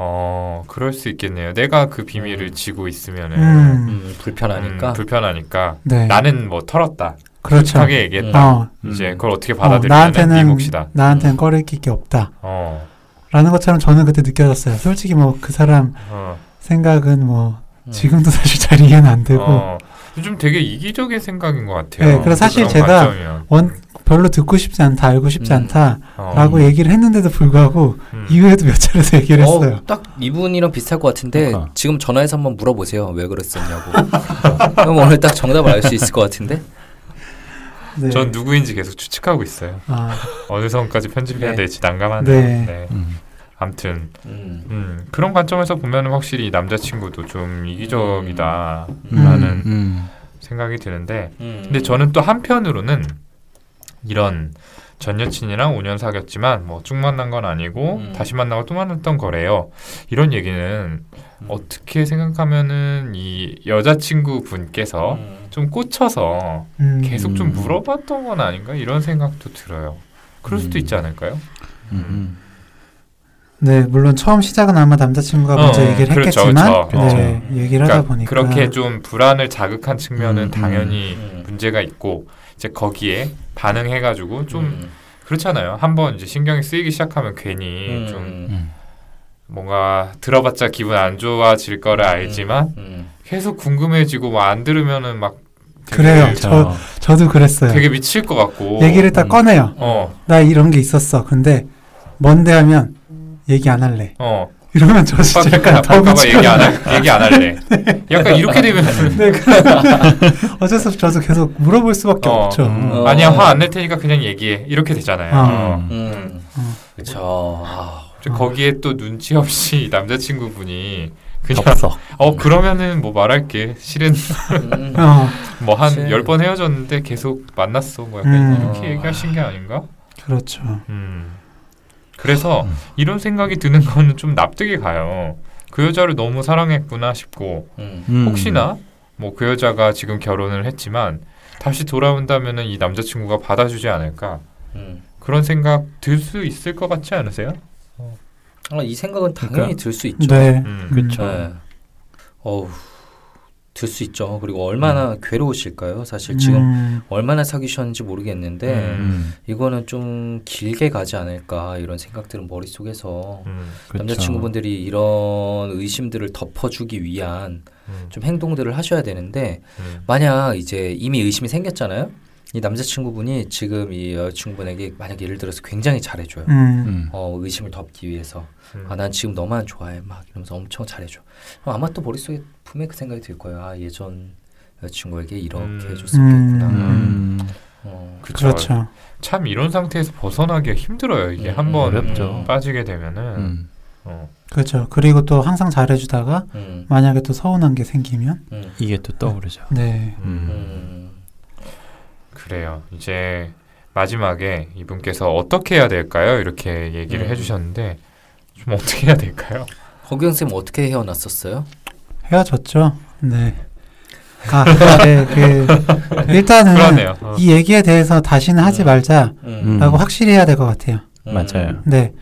음. 어, 그럴 수 있겠네요. 내가 그 비밀을 지고 있으면은 음, 음, 불편하니까. 음, 불편하니까 네, 나는 뭐 털었다. 그렇죠. 솔직하게 얘기했다. 어, 음. 이제 그걸 어떻게 어, 받아들이면 네 나한테는 몫이다. 나한테는 꺼리낄 게 없다. 어, 라는 것처럼 저는 그때 느껴졌어요. 솔직히 뭐 그 사람 어, 생각은 뭐 음. 지금도 사실 잘 이해는 안 되고 어. 좀 되게 이기적인 생각인 것 같아요. 네, 그래서 사실 제가 관점이면. 원 별로 듣고 싶지 않다, 알고 싶지 음. 않다라고 어, 얘기를 했는데도 불구하고 음. 이후에도 몇 차례서 얘기를 했어요. 어, 딱 이분이랑 비슷할 것 같은데 그러니까. 지금 전화해서 한번 물어보세요. 왜 그랬었냐고. 그럼 오늘 딱 정답을 알 수 있을 것 같은데. 네. 전 누구인지 계속 추측하고 있어요. 아, 어느 선까지 편집해야 네. 될지 난감하네요. 네. 네. 음. 아무튼 음. 음, 그런 관점에서 보면 확실히 이 남자친구도 좀 이기적이다라는 음. 음. 생각이 드는데 음. 근데 저는 또 한편으로는 이런 전 여친이랑 5년 사귀었지만 뭐 쭉 만난 건 아니고 음. 다시 만나고 또 만났던 거래요. 이런 얘기는 음. 어떻게 생각하면은 이 여자친구 분께서 음. 좀 꽂혀서 음, 계속 좀 음. 물어봤던 건 아닌가 이런 생각도 들어요. 그럴 수도 음. 있지 않을까요? 음. 네, 물론 처음 시작은 아마 남자친구가 어, 먼저 얘기를 그렇죠, 했겠지만, 그렇죠. 네, 얘기를 하다 그러니까 보니까 그렇게 좀 불안을 자극한 측면은 음, 당연히 음. 문제가 있고 이제 거기에 반응해가지고 좀 음. 그렇잖아요. 한번 이제 신경이 쓰이기 시작하면 괜히 음. 좀 음. 뭔가 들어봤자 기분 안 좋아질 거를 알지만 음. 계속 궁금해지고 뭐 안 들으면은 막 그래요. 저- 저 저도 그랬어요. 되게 미칠 것 같고 얘기를 딱 음. 꺼내요. 어, 나 이런 게 있었어. 근데 뭔데 하면 얘기 안 할래. 어. 이러면 저 진짜 오빠 약간 더 아빠가 미쳐요. 얘기 안 할, 얘기 안 할래. 약간 이렇게 되면 네, 그 어쩔 수 없이 저도 계속 물어볼 수밖에 어, 없죠. 음. 어. 아니야 화 안 낼 테니까 그냥 얘기해 이렇게 되잖아요. 어. 음. 음. 어. 아. 저 거기에 또 눈치 없이 남자친구분이 그냥 덥석. 어 그러면은 뭐 말할게 실은 음. 어, 뭐한 그치. 열번 헤어졌는데 계속 만났어 뭐 약간 음. 이렇게 얘기하신 게 아닌가? 그렇죠. 음 그래서 음. 이런 생각이 드는 거는 좀 납득이 가요. 그 여자를 너무 사랑했구나 싶고 음. 음. 혹시나 뭐 그 여자가 지금 결혼을 했지만 다시 돌아온다면은 이 남자친구가 받아주지 않을까 음. 그런 생각 들 수 있을 것 같지 않으세요? 아, 이 생각은 당연히 그러니까. 들수 있죠. 네. 음. 그쵸. 네. 어우, 들 수 있죠. 그리고 얼마나 괴로우실까요? 사실 지금 음, 얼마나 사귀셨는지 모르겠는데 음. 이거는 좀 길게 가지 않을까 이런 생각들은 머릿속에서 음. 남자친구분들이 이런 의심들을 덮어주기 위한 음, 좀 행동들을 하셔야 되는데 음. 만약 이제 이미 의심이 생겼잖아요. 이 남자친구분이 지금 이 여자친구분에게 만약 예를 들어서 굉장히 잘해줘요. 음, 음. 어 의심을 덮기 위해서 음. 아 난 지금 너만 좋아해 막 이러면서 엄청 잘해줘. 그럼 아마 또 머릿속에 분명히 그 생각이 들 거예요. 아 예전 여자친구에게 이렇게 음. 해줬었겠구나. 음. 어. 그렇죠. 참 이런 상태에서 벗어나기가 힘들어요. 이게 음, 한번 어렵죠. 빠지게 되면은 음. 어, 그렇죠. 그리고 또 항상 잘해주다가 음, 만약에 또 서운한 게 생기면, 음, 이게 또 떠오르죠. 네, 음, 음. 그래요. 이제 마지막에 이분께서 어떻게 해야 될까요? 이렇게 얘기를 음. 해주셨는데 좀 어떻게 해야 될까요? 허경 쌤 어떻게 헤어났었어요? 헤어졌죠. 네. 아, 네, 그 일단은. 어. 이 얘기에 대해서 다시는 하지 음. 말자라고 음. 확실히 해야 될 것 같아요. 음. 맞아요. 네.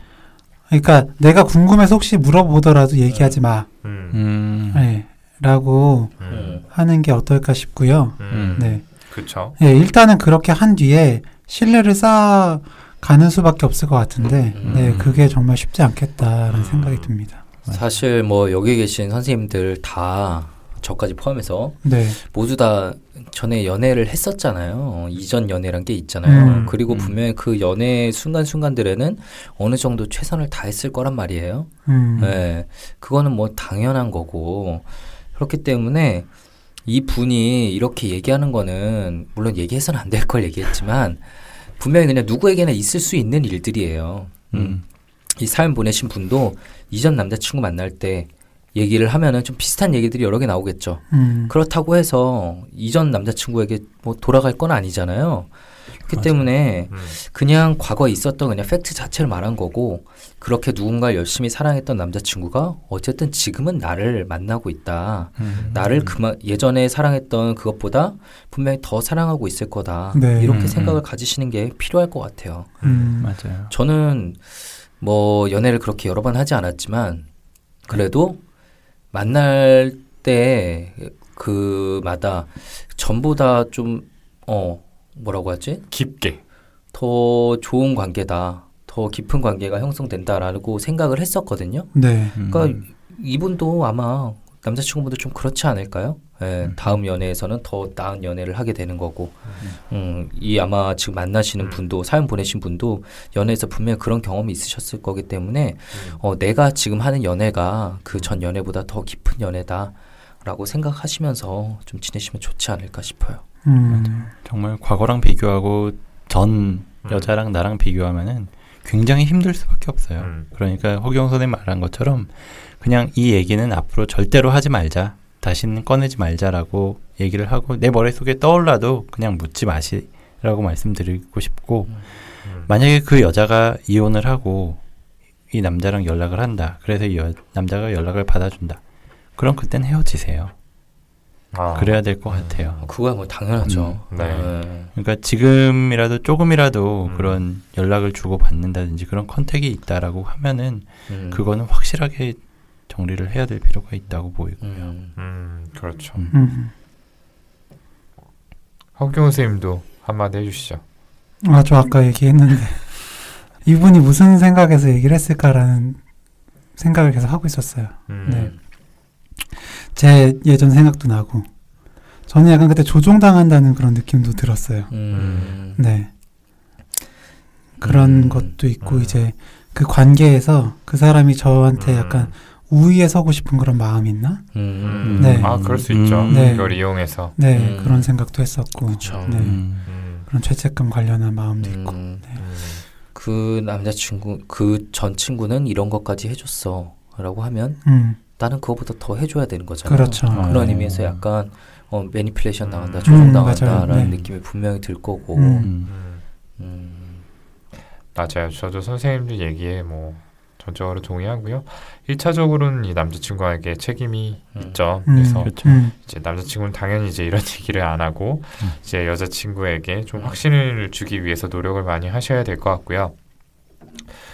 그러니까 내가 궁금해서 혹시 물어보더라도 얘기하지 마. 음, 음. 네. 라고 음, 음. 하는 게 어떨까 싶고요. 음, 네. 그렇죠. 네, 일단은 그렇게 한 뒤에 신뢰를 쌓아 가는 수밖에 없을 것 같은데, 음. 네, 그게 정말 쉽지 않겠다라는 음. 생각이 듭니다. 사실 뭐 여기 계신 선생님들 다 저까지 포함해서 네. 모두 다 전에 연애를 했었잖아요. 이전 연애란 게 있잖아요. 음, 그리고 음. 분명히 그 연애 순간순간들에는 어느 정도 최선을 다했을 거란 말이에요. 음. 네, 그거는 뭐 당연한 거고 그렇기 때문에 이 분이 이렇게 얘기하는 거는 물론 얘기해서는 안 될 걸 얘기했지만 분명히 그냥 누구에게나 있을 수 있는 일들이에요. 음. 음. 이 사연 보내신 분도 이전 남자친구 만날 때 얘기를 하면은 좀 비슷한 얘기들이 여러 개 나오겠죠. 음. 그렇다고 해서 이전 남자친구에게 뭐 돌아갈 건 아니잖아요. 그렇기 맞아요. 음. 때문에 그냥 과거에 있었던 그냥 팩트 자체를 말한 거고 그렇게 누군가를 열심히 사랑했던 남자친구가 어쨌든 지금은 나를 만나고 있다. 음. 나를 그만 예전에 사랑했던 그것보다 분명히 더 사랑하고 있을 거다. 네. 이렇게 음, 생각을 음. 가지시는 게 필요할 것 같아요. 음. 맞아요. 저는 뭐 연애를 그렇게 여러 번 하지 않았지만 그래도 만날 때 그마다 전보다 좀 어 뭐라고 하지 깊게. 더 좋은 관계다 더 깊은 관계가 형성된다라고 생각을 했었거든요. 네. 그러니까 음. 이분도 아마 남자친구분도 좀 그렇지 않을까요? 예, 음. 다음 연애에서는 더 나은 연애를 하게 되는 거고, 음, 이 아마 지금 만나시는 음. 분도 사연 보내신 분도 연애에서 분명히 그런 경험이 있으셨을 거기 때문에 음. 어, 내가 지금 하는 연애가 그 전 연애보다 더 깊은 연애다라고 생각하시면서 좀 지내시면 좋지 않을까 싶어요. 음. 정말 과거랑 비교하고 전 음. 여자랑 나랑 비교하면은 굉장히 힘들 수밖에 없어요. 음. 그러니까 호경 선생님 말한 것처럼 그냥 이 얘기는 앞으로 절대로 하지 말자. 다시는 꺼내지 말자라고 얘기를 하고 내 머릿속에 떠올라도 그냥 묻지 마시라고 말씀드리고 싶고 음. 만약에 그 여자가 이혼을 하고 이 남자랑 연락을 한다. 그래서 이 여- 남자가 연락을 받아준다. 그럼 그땐 헤어지세요. 아. 그래야 될 것 같아요. 어, 그거야 뭐 당연하죠. 음, 네. 예. 그러니까 지금이라도 조금이라도 음. 그런 연락을 주고 받는다든지 그런 컨택이 있다라고 하면은 음. 그거는 확실하게 정리를 해야 될 필요가 있다고 보이고요. 음. 음, 그렇죠. 음. 음. 허경 선생님도 한마디 해주시죠. 아, 저 아까 얘기했는데 이분이 무슨 생각에서 얘기를 했을까라는 생각을 계속 하고 있었어요. 음. 네. 제 예전 생각도 나고 저는 약간 그때 조종당한다는 그런 느낌도 들었어요. 음. 네. 그런 음. 것도 있고 음. 이제 그 관계에서 그 사람이 저한테 음. 약간 우위에 서고 싶은 그런 마음이 있나? 음. 네. 아, 그럴 수 음. 있죠. 네. 이걸 이용해서. 네, 음. 그런 생각도 했었고. 그쵸. 네. 음. 음. 그런 죄책감 관련한 마음도 있고. 음. 네. 음. 그 남자친구 그 전 친구는 이런 것까지 해줬어라고 하면 음. 나는 그거보다 더 해줘야 되는 거잖아요. 그렇죠. 아. 그런 네. 의미에서 약간 어, 매니플레이션 당한다, 음. 조종 음, 당한다라는 맞아요. 네. 느낌이 분명히 들 거고. 음. 음. 음. 음. 맞아요. 저도 선생님들 얘기에 뭐 전적으로 동의하고요. 1차적으로는 이 남자친구에게 책임이 음. 있죠. 음. 그래서 그렇죠. 음. 이제 남자친구는 당연히 이제 이런 얘기를 안 하고 음. 이제 여자친구에게 좀 음. 확신을 주기 위해서 노력을 많이 하셔야 될 것 같고요.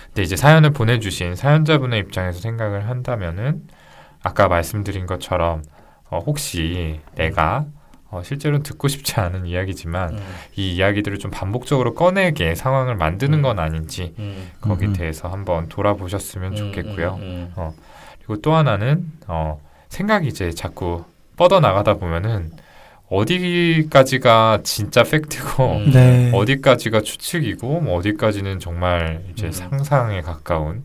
근데 이제 사연을 보내주신 사연자분의 입장에서 생각을 한다면은 아까 말씀드린 것처럼 어, 혹시 내가 어, 실제로는 듣고 싶지 않은 이야기지만 음. 이 이야기들을 좀 반복적으로 꺼내게 상황을 만드는 음. 건 아닌지 음. 거기에 음. 대해서 한번 돌아보셨으면 좋겠고요. 음, 음, 그리고 또 하나는 어, 생각이 이제 자꾸 뻗어 나가다 보면은 어디까지가 진짜 팩트고 음. 네. 어디까지가 추측이고 뭐 어디까지는 정말 이제 음. 상상에 가까운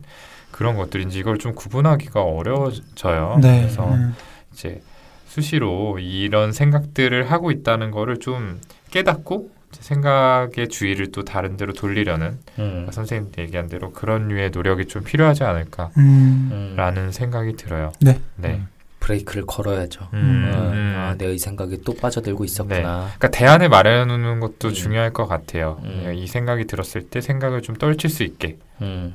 그런 것들인지 이걸 좀 구분하기가 어려워져요. 네. 그래서 음. 이제 수시로 이런 생각들을 하고 있다는 거를 좀 깨닫고 생각의 주의를 또 다른 데로 돌리려는 음. 선생님 얘기한 대로 그런 류의 노력이 좀 필요하지 않을까라는 음. 음. 생각이 들어요. 네. 네. 음. 브레이크를 걸어야죠. 음, 어, 음. 아, 내가 이 생각에 또 빠져들고 있었구나. 그러니까 대안을 마련해 놓는 것도 음. 중요할 것 같아요. 음. 이 생각이 들었을 때 생각을 좀 떨칠 수 있게 음.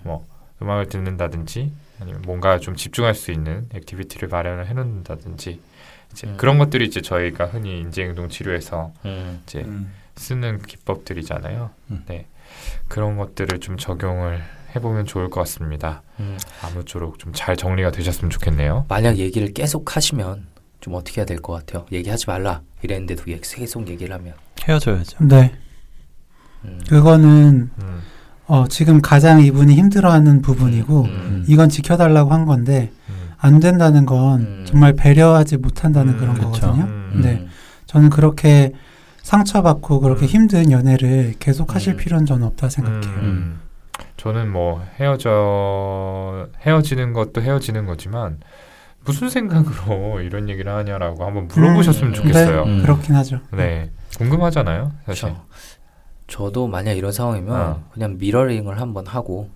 음악을 듣는다든지 아니면 뭔가 좀 집중할 수 있는 activity를 마련을 해놓는다든지 이제 음. 그런 것들이 이제 저희가 흔히 인지행동 치료에서 음. 이제 음. 쓰는 기법들이잖아요. 음. 네 그런 것들을 좀 적용을 해보면 좋을 것 같습니다. 음. 아무쪼록 좀 잘 정리가 되셨으면 좋겠네요. 만약 얘기를 계속 하시면 좀 어떻게 해야 될 것 같아요? 얘기하지 말라 이랬는데도 얘- 계속 얘기를 하면. 헤어져야죠. 네. 음. 그거는 음, 어, 지금 가장 이분이 힘들어하는 부분이고 음. 이건 지켜달라고 한 건데 음, 안 된다는 건 음. 정말 배려하지 못한다는 음, 그런 그쵸. 거거든요. 음. 네. 저는 그렇게 상처받고 그렇게 음. 힘든 연애를 계속하실 음. 필요는 저는 없다 생각해요. 음. 저는 뭐 헤어져 헤어지는 것도 헤어지는 거지만 무슨 생각으로 이런 얘기를 하냐라고 한번 물어보셨으면 음. 좋겠어요. 네, 음. 그렇긴 하죠. 네, 궁금하잖아요, 사실. 그렇죠. 저도 만약 이런 상황이면 어. 그냥 미러링을 한번 하고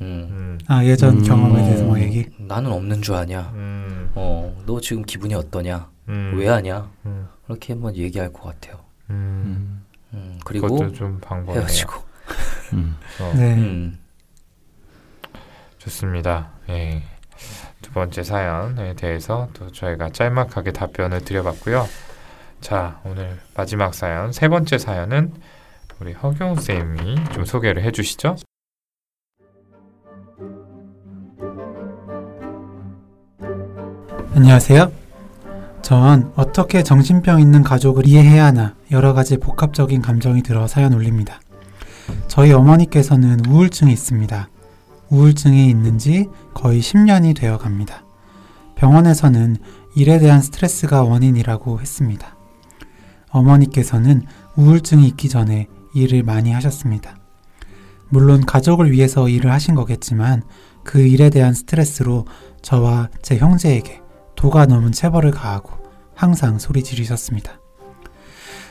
음, 음, 아 예전 음. 경험에 대해서 뭐 어, 얘기. 나는 없는 줄 아냐 음, 어, 너 지금 기분이 어떠냐 음, 왜 하냐 음, 그렇게 한번 얘기할 것 같아요 음, 음. 음, 그리고 좀 방법이네요. 헤어지고 음. 어, 네. 음, 좋습니다. 예. 두 번째 사연에 대해서 또 저희가 짤막하게 답변을 드려봤고요. 자, 오늘 마지막 사연, 세 번째 사연은 우리 허경 쌤이 좀 소개를 해주시죠. 안녕하세요. 전 어떻게 정신병 있는 가족을 이해해야 하나 여러 가지 복합적인 감정이 들어 사연 올립니다. 저희 어머니께서는 우울증이 있습니다. 우울증이 있는지 거의 10년이 되어 갑니다. 병원에서는 일에 대한 스트레스가 원인이라고 했습니다. 어머니께서는 우울증이 있기 전에 일을 많이 하셨습니다. 물론 가족을 위해서 일을 하신 거겠지만 그 일에 대한 스트레스로 저와 제 형제에게 도가 넘은 체벌을 가하고 항상 소리 지르셨습니다.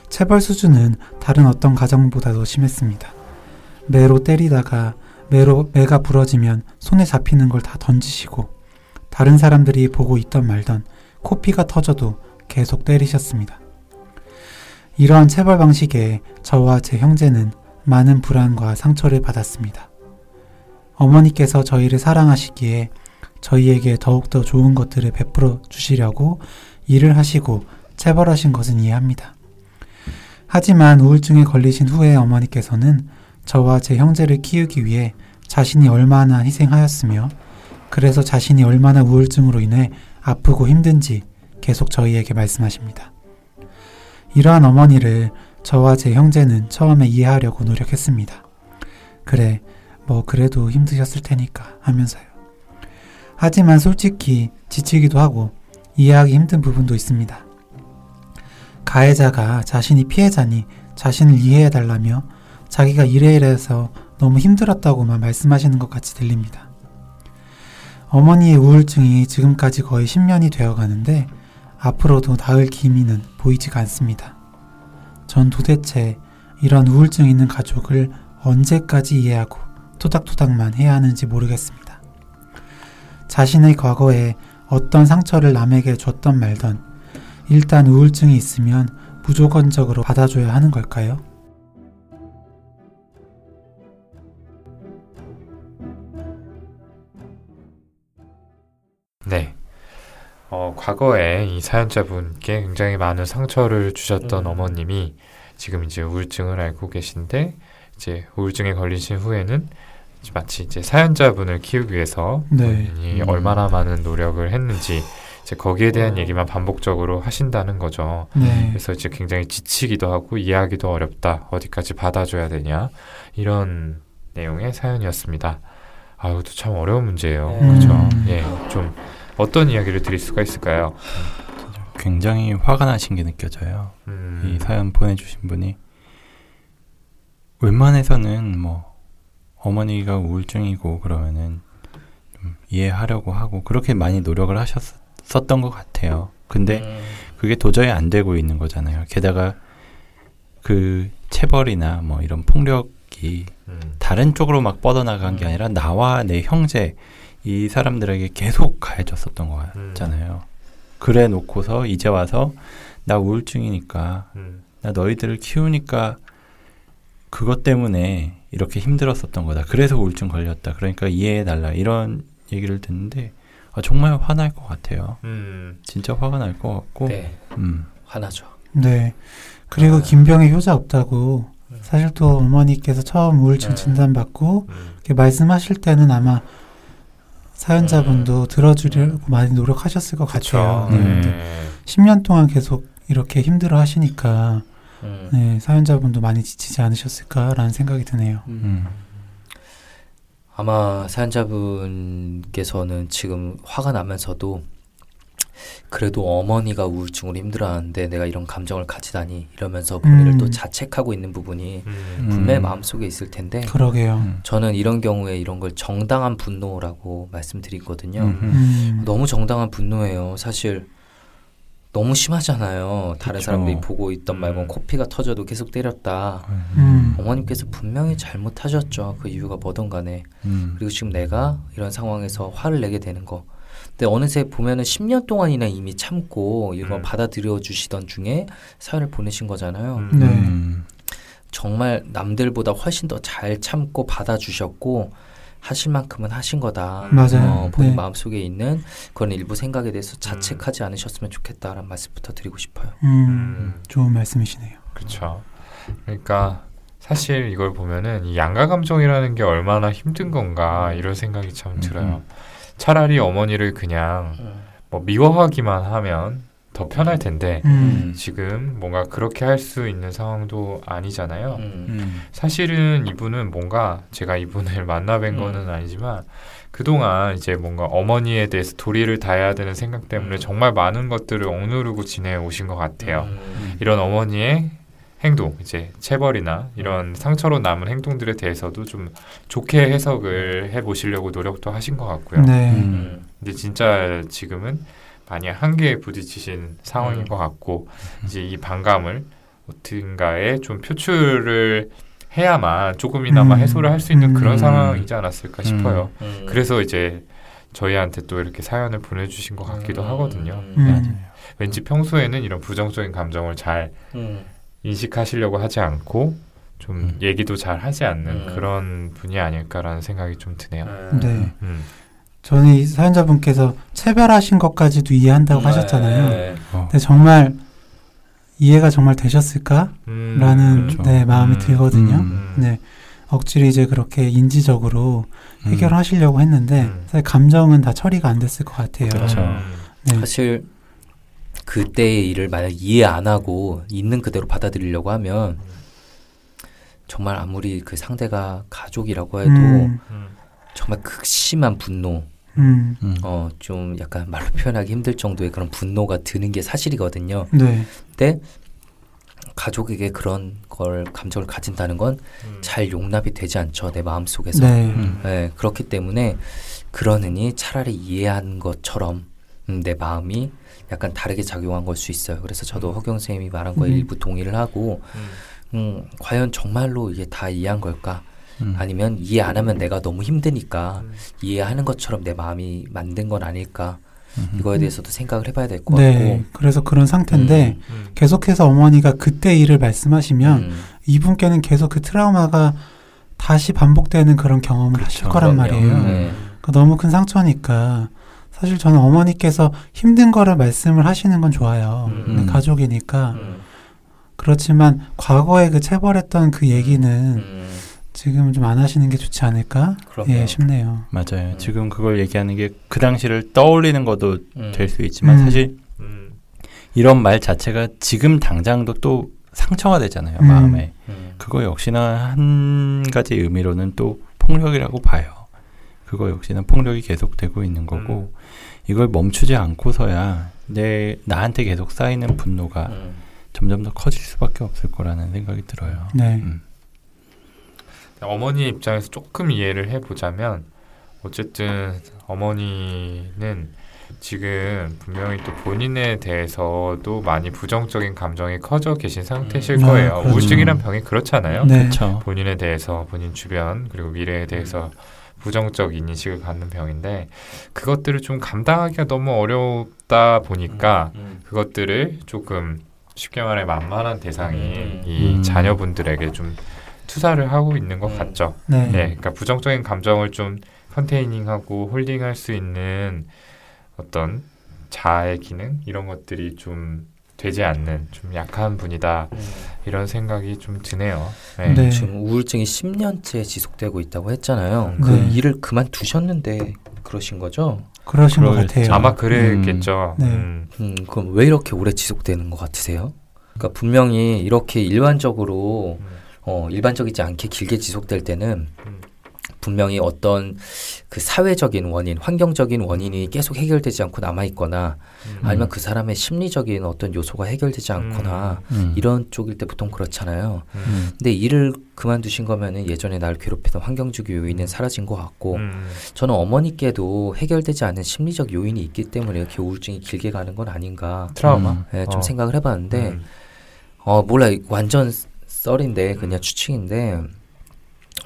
체벌 수준은 다른 어떤 가정보다도 심했습니다. 매로 때리다가 매로 매가 부러지면 손에 잡히는 걸 다 던지시고 다른 사람들이 보고 있던 말던 코피가 터져도 계속 때리셨습니다. 이러한 체벌 방식에 저와 제 형제는 많은 불안과 상처를 받았습니다. 어머니께서 저희를 사랑하시기에 저희에게 더욱더 좋은 것들을 베풀어 주시려고 일을 하시고 체벌하신 것은 이해합니다. 하지만 우울증에 걸리신 후에 어머니께서는 저와 제 형제를 키우기 위해 자신이 얼마나 희생하였으며 그래서 자신이 얼마나 우울증으로 인해 아프고 힘든지 계속 저희에게 말씀하십니다. 이러한 어머니를 저와 제 형제는 처음에 이해하려고 노력했습니다. 그래, 뭐 그래도 힘드셨을 테니까 하면서요. 하지만 솔직히 지치기도 하고 이해하기 힘든 부분도 있습니다. 가해자가 자신이 피해자니 자신을 이해해달라며 자기가 이래이래해서 너무 힘들었다고만 말씀하시는 것 같이 들립니다. 어머니의 우울증이 지금까지 거의 10년이 되어 가는데 앞으로도 나을 기미는 보이지가 않습니다. 전 도대체 이런 우울증 있는 가족을 언제까지 이해하고 토닥토닥만 해야 하는지 모르겠습니다. 자신의 과거에 어떤 상처를 남에게 줬던 말던 일단 우울증이 있으면 무조건적으로 받아줘야 하는 걸까요? 네. 어, 과거에 이 사연자분께 굉장히 많은 상처를 주셨던 음. 어머님이 지금 이제 우울증을 앓고 계신데 이제 우울증에 걸리신 후에는 마치 이제 사연자분을 키우기 위해서 네. 본인이 음. 얼마나 많은 노력을 했는지 이제 거기에 대한 어. 얘기만 반복적으로 하신다는 거죠. 네. 그래서 이제 굉장히 지치기도 하고 이해하기도 어렵다. 어디까지 받아줘야 되냐. 이런 내용의 사연이었습니다. 아유, 또참 어려운 문제예요. 네. 그렇죠. 음. 예, 좀 어떤 이야기를 드릴 수가 있을까요? 굉장히 화가 나신 게 느껴져요. 음, 이 사연 보내주신 분이 웬만해서는 뭐 어머니가 우울증이고 그러면은 좀 이해하려고 하고 그렇게 많이 노력을 하셨었던 것 같아요. 근데 음, 그게 도저히 안 되고 있는 거잖아요. 게다가 그 체벌이나 뭐 이런 폭력이 음, 다른 쪽으로 막 뻗어나간 게 음. 아니라 나와 내 형제 이 사람들에게 계속 가해졌었던 음. 거잖아요. 그래 놓고서 이제 와서 나 우울증이니까 음, 나 너희들을 키우니까 그것 때문에 이렇게 힘들었었던 거다. 그래서 우울증 걸렸다. 그러니까 이해해 달라. 이런 얘기를 듣는데 아, 정말 화날 것 같아요. 음, 진짜 화가 날 것 같고. 네 음. 화나죠 네. 그리고 아. 김병의 효자 없다고 음. 사실 또 어머니께서 처음 우울증 네. 진단 받고 음, 이렇게 말씀하실 때는 아마 사연자분도 들어주려고 많이 노력하셨을 것 같아요. 네. 음. 네. 10년 동안 계속 이렇게 힘들어 하시니까 음. 네, 사연자분도 많이 지치지 않으셨을까라는 생각이 드네요. 음. 음. 아마 사연자분께서는 지금 화가 나면서도 그래도 어머니가 우울증으로 힘들어하는데 내가 이런 감정을 가지다니 이러면서 본인을 음. 또 자책하고 있는 부분이 음. 분명히 음. 마음속에 있을 텐데 그러게요. 음. 저는 이런 경우에 이런 걸 정당한 분노라고 말씀드리거든요. 음. 음. 너무 정당한 분노예요. 사실 너무 심하잖아요. 다른 그쵸. 사람들이 보고 있던 말고 음. 코피가 터져도 계속 때렸다. 음. 어머님께서 분명히 잘못하셨죠. 그 이유가 뭐든 간에. 음. 그리고 지금 내가 이런 상황에서 화를 내게 되는 거. 근데 어느새 보면은 10년 동안이나 이미 참고 이걸 음. 받아들여 주시던 중에 사연을 보내신 거잖아요. 음. 네. 음. 정말 남들보다 훨씬 더 잘 참고 받아주셨고 하실 만큼은 하신 거다. 맞아요. 어, 본인 네. 마음속에 있는 그런 일부 생각에 대해서 자책하지 않으셨으면 좋겠다라는 말씀부터 드리고 싶어요. 음. 음. 좋은 말씀이시네요. 그렇죠. 그러니까 사실 이걸 보면은 이 양가 감정이라는 게 얼마나 힘든 건가 이런 생각이 참 들어요. 차라리 어머니를 그냥 뭐 미워하기만 하면 더 편할 텐데 음. 지금 뭔가 그렇게 할 수 있는 상황도 아니잖아요. 음. 음. 사실은 이분은 뭔가 제가 이분을 만나 뵌 음. 거는 아니지만 그동안 이제 뭔가 어머니에 대해서 도리를 다해야 되는 생각 때문에 음. 정말 많은 것들을 억누르고 지내 오신 것 같아요. 음. 이런 어머니의 행동, 이제 체벌이나 이런 상처로 남은 행동들에 대해서도 좀 좋게 해석을 해 보시려고 노력도 하신 것 같고요. 네. 음. 음. 근데 진짜 지금은 많이 한계에 부딪히신 상황인 음. 것 같고 이제 이 반감을 어딘가에 좀 표출을 해야만 조금이나마 음. 해소를 할 수 있는 그런 음. 상황이지 않았을까 싶어요. 음. 그래서 이제 저희한테 또 이렇게 사연을 보내주신 것 같기도 음. 하거든요. 음. 네. 왠지 평소에는 이런 부정적인 감정을 잘 음. 인식하시려고 하지 않고 좀 음. 얘기도 잘 하지 않는 음. 그런 분이 아닐까라는 생각이 좀 드네요. 네. 음. 저는 이 사연자분께서 체별하신 것까지도 이해한다고 하셨잖아요. 네. 어. 근데 정말 이해가 정말 되셨을까? 음, 라는 그렇죠. 네, 마음이 음. 들거든요. 음. 네. 억지로 이제 그렇게 인지적으로 음. 해결하시려고 했는데 음. 사실 감정은 다 처리가 안 됐을 것 같아요. 그렇죠. 음. 네. 사실 그때의 일을 만약 이해 안 하고 있는 그대로 받아들이려고 하면 정말 아무리 그 상대가 가족이라고 해도 음, 음. 정말 극심한 분노, 음, 음. 어 좀 약간 말로 표현하기 힘들 정도의 그런 분노가 드는 게 사실이거든요. 네. 근데 가족에게 그런 걸 감정을 가진다는 건 음. 잘 용납이 되지 않죠 내 마음 속에서. 네. 음. 네, 그렇기 때문에 그러느니 차라리 이해한 것처럼 음, 내 마음이 약간 다르게 작용한 걸 수 있어요. 그래서 저도 허경 선생님이 말한 거에 음. 일부 동의를 하고 음. 음, 과연 정말로 이게 다 이해한 걸까? 음. 아니면 이해 안 하면 내가 너무 힘드니까 음. 이해하는 것처럼 내 마음이 만든 건 아닐까? 음. 이거에 대해서도 생각을 해봐야 될것 네. 같고. 그래서 그런 상태인데 음. 계속해서 어머니가 그때 일을 말씀하시면 음, 이분께는 계속 그 트라우마가 다시 반복되는 그런 경험을 하실 그렇죠. 거란 그럼요. 말이에요. 네. 그 너무 큰 상처니까 사실 저는 어머니께서 힘든 거를 말씀을 하시는 건 좋아요. 음. 네, 가족이니까 음, 그렇지만 과거에 그 체벌했던 그 얘기는 음, 지금 좀 안 하시는 게 좋지 않을까 그럼요. 예 싶네요. 맞아요. 음. 지금 그걸 얘기하는 게 그 당시를 떠올리는 것도 음. 될수 있지만 음. 사실 음. 이런 말 자체가 지금 당장도 또 상처가 되잖아요. 음. 마음에. 음, 그거 역시나 한 가지 의미로는 또 폭력이라고 봐요. 그거 역시나 폭력이 계속되고 있는 거고 이걸 멈추지 않고서야 내 나한테 계속 쌓이는 분노가 음. 점점 더 커질 수밖에 없을 거라는 생각이 들어요. 네. 음. 어머니 입장에서 조금 이해를 해보자면 어쨌든 어머니는 지금 분명히 또 본인에 대해서도 많이 부정적인 감정이 커져 계신 상태실 음. 거예요. 아, 그렇죠. 우울증이란 병이 그렇잖아요. 네. 그렇죠. 본인에 대해서 본인 주변 그리고 미래에 대해서 부정적인 인식을 갖는 병인데 그것들을 좀 감당하기가 너무 어렵다 보니까 음, 그것들을 조금 쉽게 말해 만만한 대상이 음. 이 음. 자녀분들에게 좀 투사를 하고 있는 것 음. 같죠. 네. 네, 그러니까 부정적인 감정을 좀 컨테이닝하고 홀딩할 수 있는 어떤 자아의 기능 이런 것들이 좀 되지 않는 좀 약한 분이다 음. 이런 생각이 좀 드네요. 네. 네. 지금 우울증이 10년째 지속되고 있다고 했잖아요. 음. 그 네. 일을 그만두셨는데 그러신 거죠? 그러신 것. 같아요. 아마 그랬겠죠. 네. 음. 음, 그럼 왜 이렇게 오래 지속되는 것 같으세요? 그러니까 분명히 이렇게 일반적으로 음. 어, 일반적이지 않게 길게 지속될 때는 음. 분명히 어떤 그 사회적인 원인, 환경적인 원인이 계속 해결되지 않고 남아 있거나 아니면 그 사람의 심리적인 어떤 요소가 해결되지 않거나 음. 이런 쪽일 때 보통 그렇잖아요. 음. 근데 일을 그만두신 거면은 예전에 날 괴롭히던 환경적 요인은 사라진 것 같고 음. 저는 어머니께도 해결되지 않은 심리적 요인이 있기 때문에 이렇게 우울증이 길게 가는 건 아닌가 트라우마. 음. 예, 좀 어. 생각을 해봤는데 음. 어 몰라 완전 썰인데 그냥 추측인데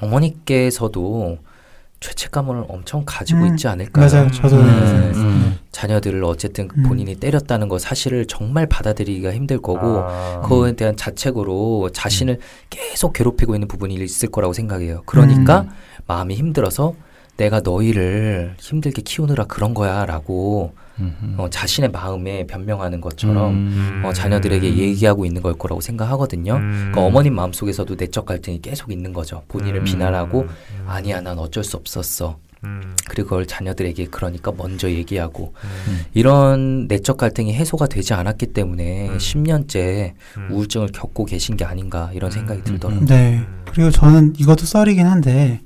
어머니께서도 죄책감을 엄청 가지고 음, 있지 않을까요? 맞아요. 저도 생각 음. 했어요. 자녀들을 어쨌든 음. 본인이 때렸다는 거 사실을 정말 받아들이기가 힘들 거고 아. 그거에 대한 자책으로 자신을 계속 괴롭히고 있는 부분이 있을 거라고 생각해요. 그러니까 음. 마음이 힘들어서 내가 너희를 힘들게 키우느라 그런 거야라고 음. 어, 자신의 마음에 변명하는 것처럼 음. 어, 자녀들에게 얘기하고 있는 걸 거라고 생각하거든요. 음. 그러니까 어머님 마음 속에서도 내적 갈등이 계속 있는 거죠. 본인을 음. 비난하고 음. 아니야 난 어쩔 수 없었어. 음. 그리고 그걸 자녀들에게 그러니까 먼저 얘기하고 음. 이런 내적 갈등이 해소가 되지 않았기 때문에 음. 10년째 음. 우울증을 겪고 계신 게 아닌가 이런 생각이 음. 들더라고요. 네. 그리고 저는 이것도 썰이긴 한데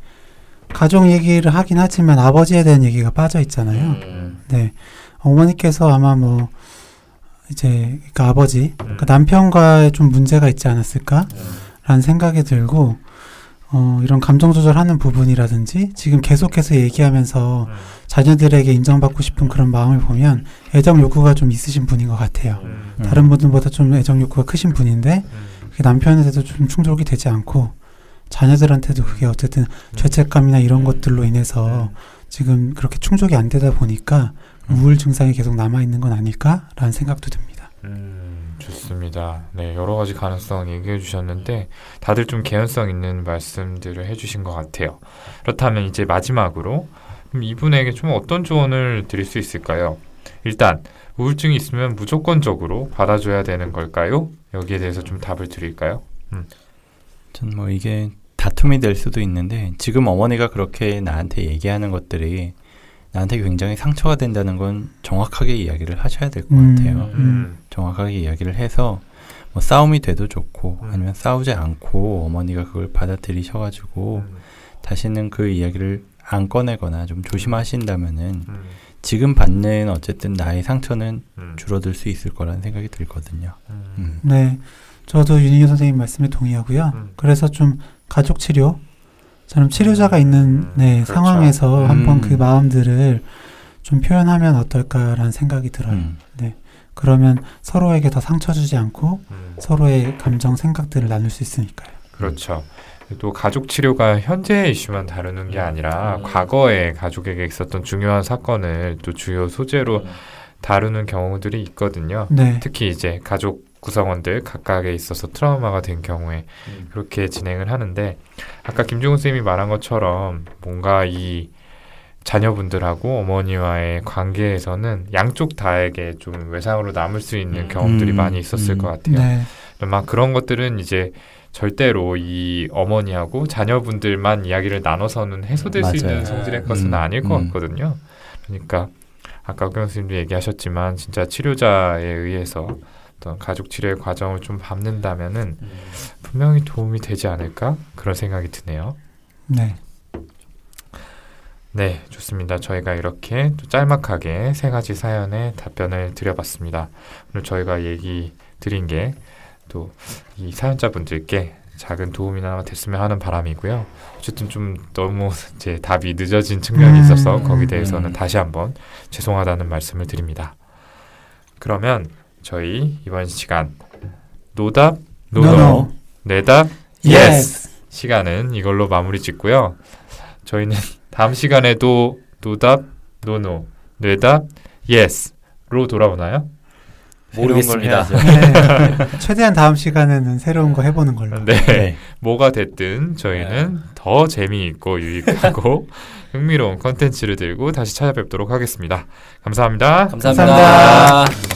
가족 얘기를 하긴 하지만 아버지에 대한 얘기가 빠져 있잖아요. 음. 네. 어머니께서 아마 뭐 이제 그러니까 아버지, 음. 그러니까 남편과의 좀 문제가 있지 않았을까라는 음. 생각이 들고 어, 이런 감정 조절하는 부분이라든지 지금 계속해서 얘기하면서 음. 자녀들에게 인정받고 싶은 그런 마음을 보면 애정 욕구가 좀 있으신 분인 것 같아요. 음. 다른 분들보다 좀 애정 욕구가 크신 분인데 음. 남편한테도 좀 충족이 되지 않고 자녀들한테도 그게 어쨌든 죄책감이나 이런 것들로 인해서 지금 그렇게 충족이 안 되다 보니까 우울 증상이 계속 남아 있는 건 아닐까라는 생각도 듭니다. 음, 좋습니다. 네, 여러 가지 가능성 얘기해 주셨는데 다들 좀 개연성 있는 말씀들을 해 주신 것 같아요. 그렇다면 이제 마지막으로 이분에게 좀 어떤 조언을 드릴 수 있을까요? 일단 우울증이 있으면 무조건적으로 받아줘야 되는 걸까요? 여기에 대해서 좀 답을 드릴까요? 전뭐 이게 다툼이 될 수도 있는데 지금 어머니가 그렇게 나한테 얘기하는 것들이 나한테 굉장히 상처가 된다는 건 정확하게 이야기를 하셔야 될것 음. 같아요. 음. 정확하게 이야기를 해서 뭐 싸움이 돼도 좋고 음. 아니면 싸우지 않고 어머니가 그걸 받아들이셔가지고 음, 다시는 그 이야기를 안 꺼내거나 좀 조심하신다면은 음, 지금 받는 어쨌든 나의 상처는 음, 줄어들 수 있을 거라는 생각이 들거든요. 음, 음. 네, 저도 윤희교 선생님 말씀에 동의하고요. 음. 그래서 좀 가족 치료, 저는 치료자가 있는 음, 네, 그렇죠. 상황에서 음. 한번 그 마음들을 좀 표현하면 어떨까라는 생각이 들어요. 음. 그러면 서로에게 더 상처 주지 않고 음. 서로의 감정, 생각들을 나눌 수 있으니까요. 그렇죠. 또 가족 치료가 현재의 이슈만 다루는 게 아니라 음. 과거에 가족에게 있었던 중요한 사건을 또 주요 소재로 다루는 경우들이 있거든요. 네, 특히 이제 가족 구성원들 각각에 있어서 트라우마가 된 경우에 음. 그렇게 진행을 하는데 아까 김종훈 쌤이 말한 것처럼 뭔가 이 자녀분들하고 어머니와의 관계에서는 양쪽 다에게 좀 외상으로 남을 수 있는 음. 경험들이 음, 많이 있었을 음. 것 같아요. 네, 막 그런 것들은 이제 절대로 이 어머니하고 자녀분들만 이야기를 나눠서는 해소될 수 있는 맞아요. 성질의 것은 음, 아닐 것 음. 같거든요. 그러니까 아까 경 선생님도 얘기하셨지만 진짜 치료자에 의해서 어떤 가족 치료의 과정을 좀 밟는다면은 음. 분명히 도움이 되지 않을까 그런 생각이 드네요. 네, 네, 좋습니다. 저희가 이렇게 또 짤막하게 세 가지 사연에 답변을 드려봤습니다. 오늘 저희가 얘기 드린 게 또 이 사연자분들께 작은 도움이나 됐으면 하는 바람이고요. 어쨌든 좀 너무 이제 답이 늦어진 측면이 음, 있어서 음, 대해서는 음. 다시 한번 죄송하다는 말씀을 드립니다. 그러면 저희 이번 시간 노답 no no no no. 뇌답 Yes. 시간은 이걸로 마무리 짓고요. 저희는 다음 시간에도 노답, no no, 뇌답, yes로 돌아오나요? 모르겠습니다. 네. 최대한 다음 시간에는 새로운 거 해보는 걸로. 네. 네. 뭐가 됐든 저희는 더 재미있고 유익하고 흥미로운 컨텐츠를 들고 다시 찾아뵙도록 하겠습니다. 감사합니다. 감사합니다. 감사합니다.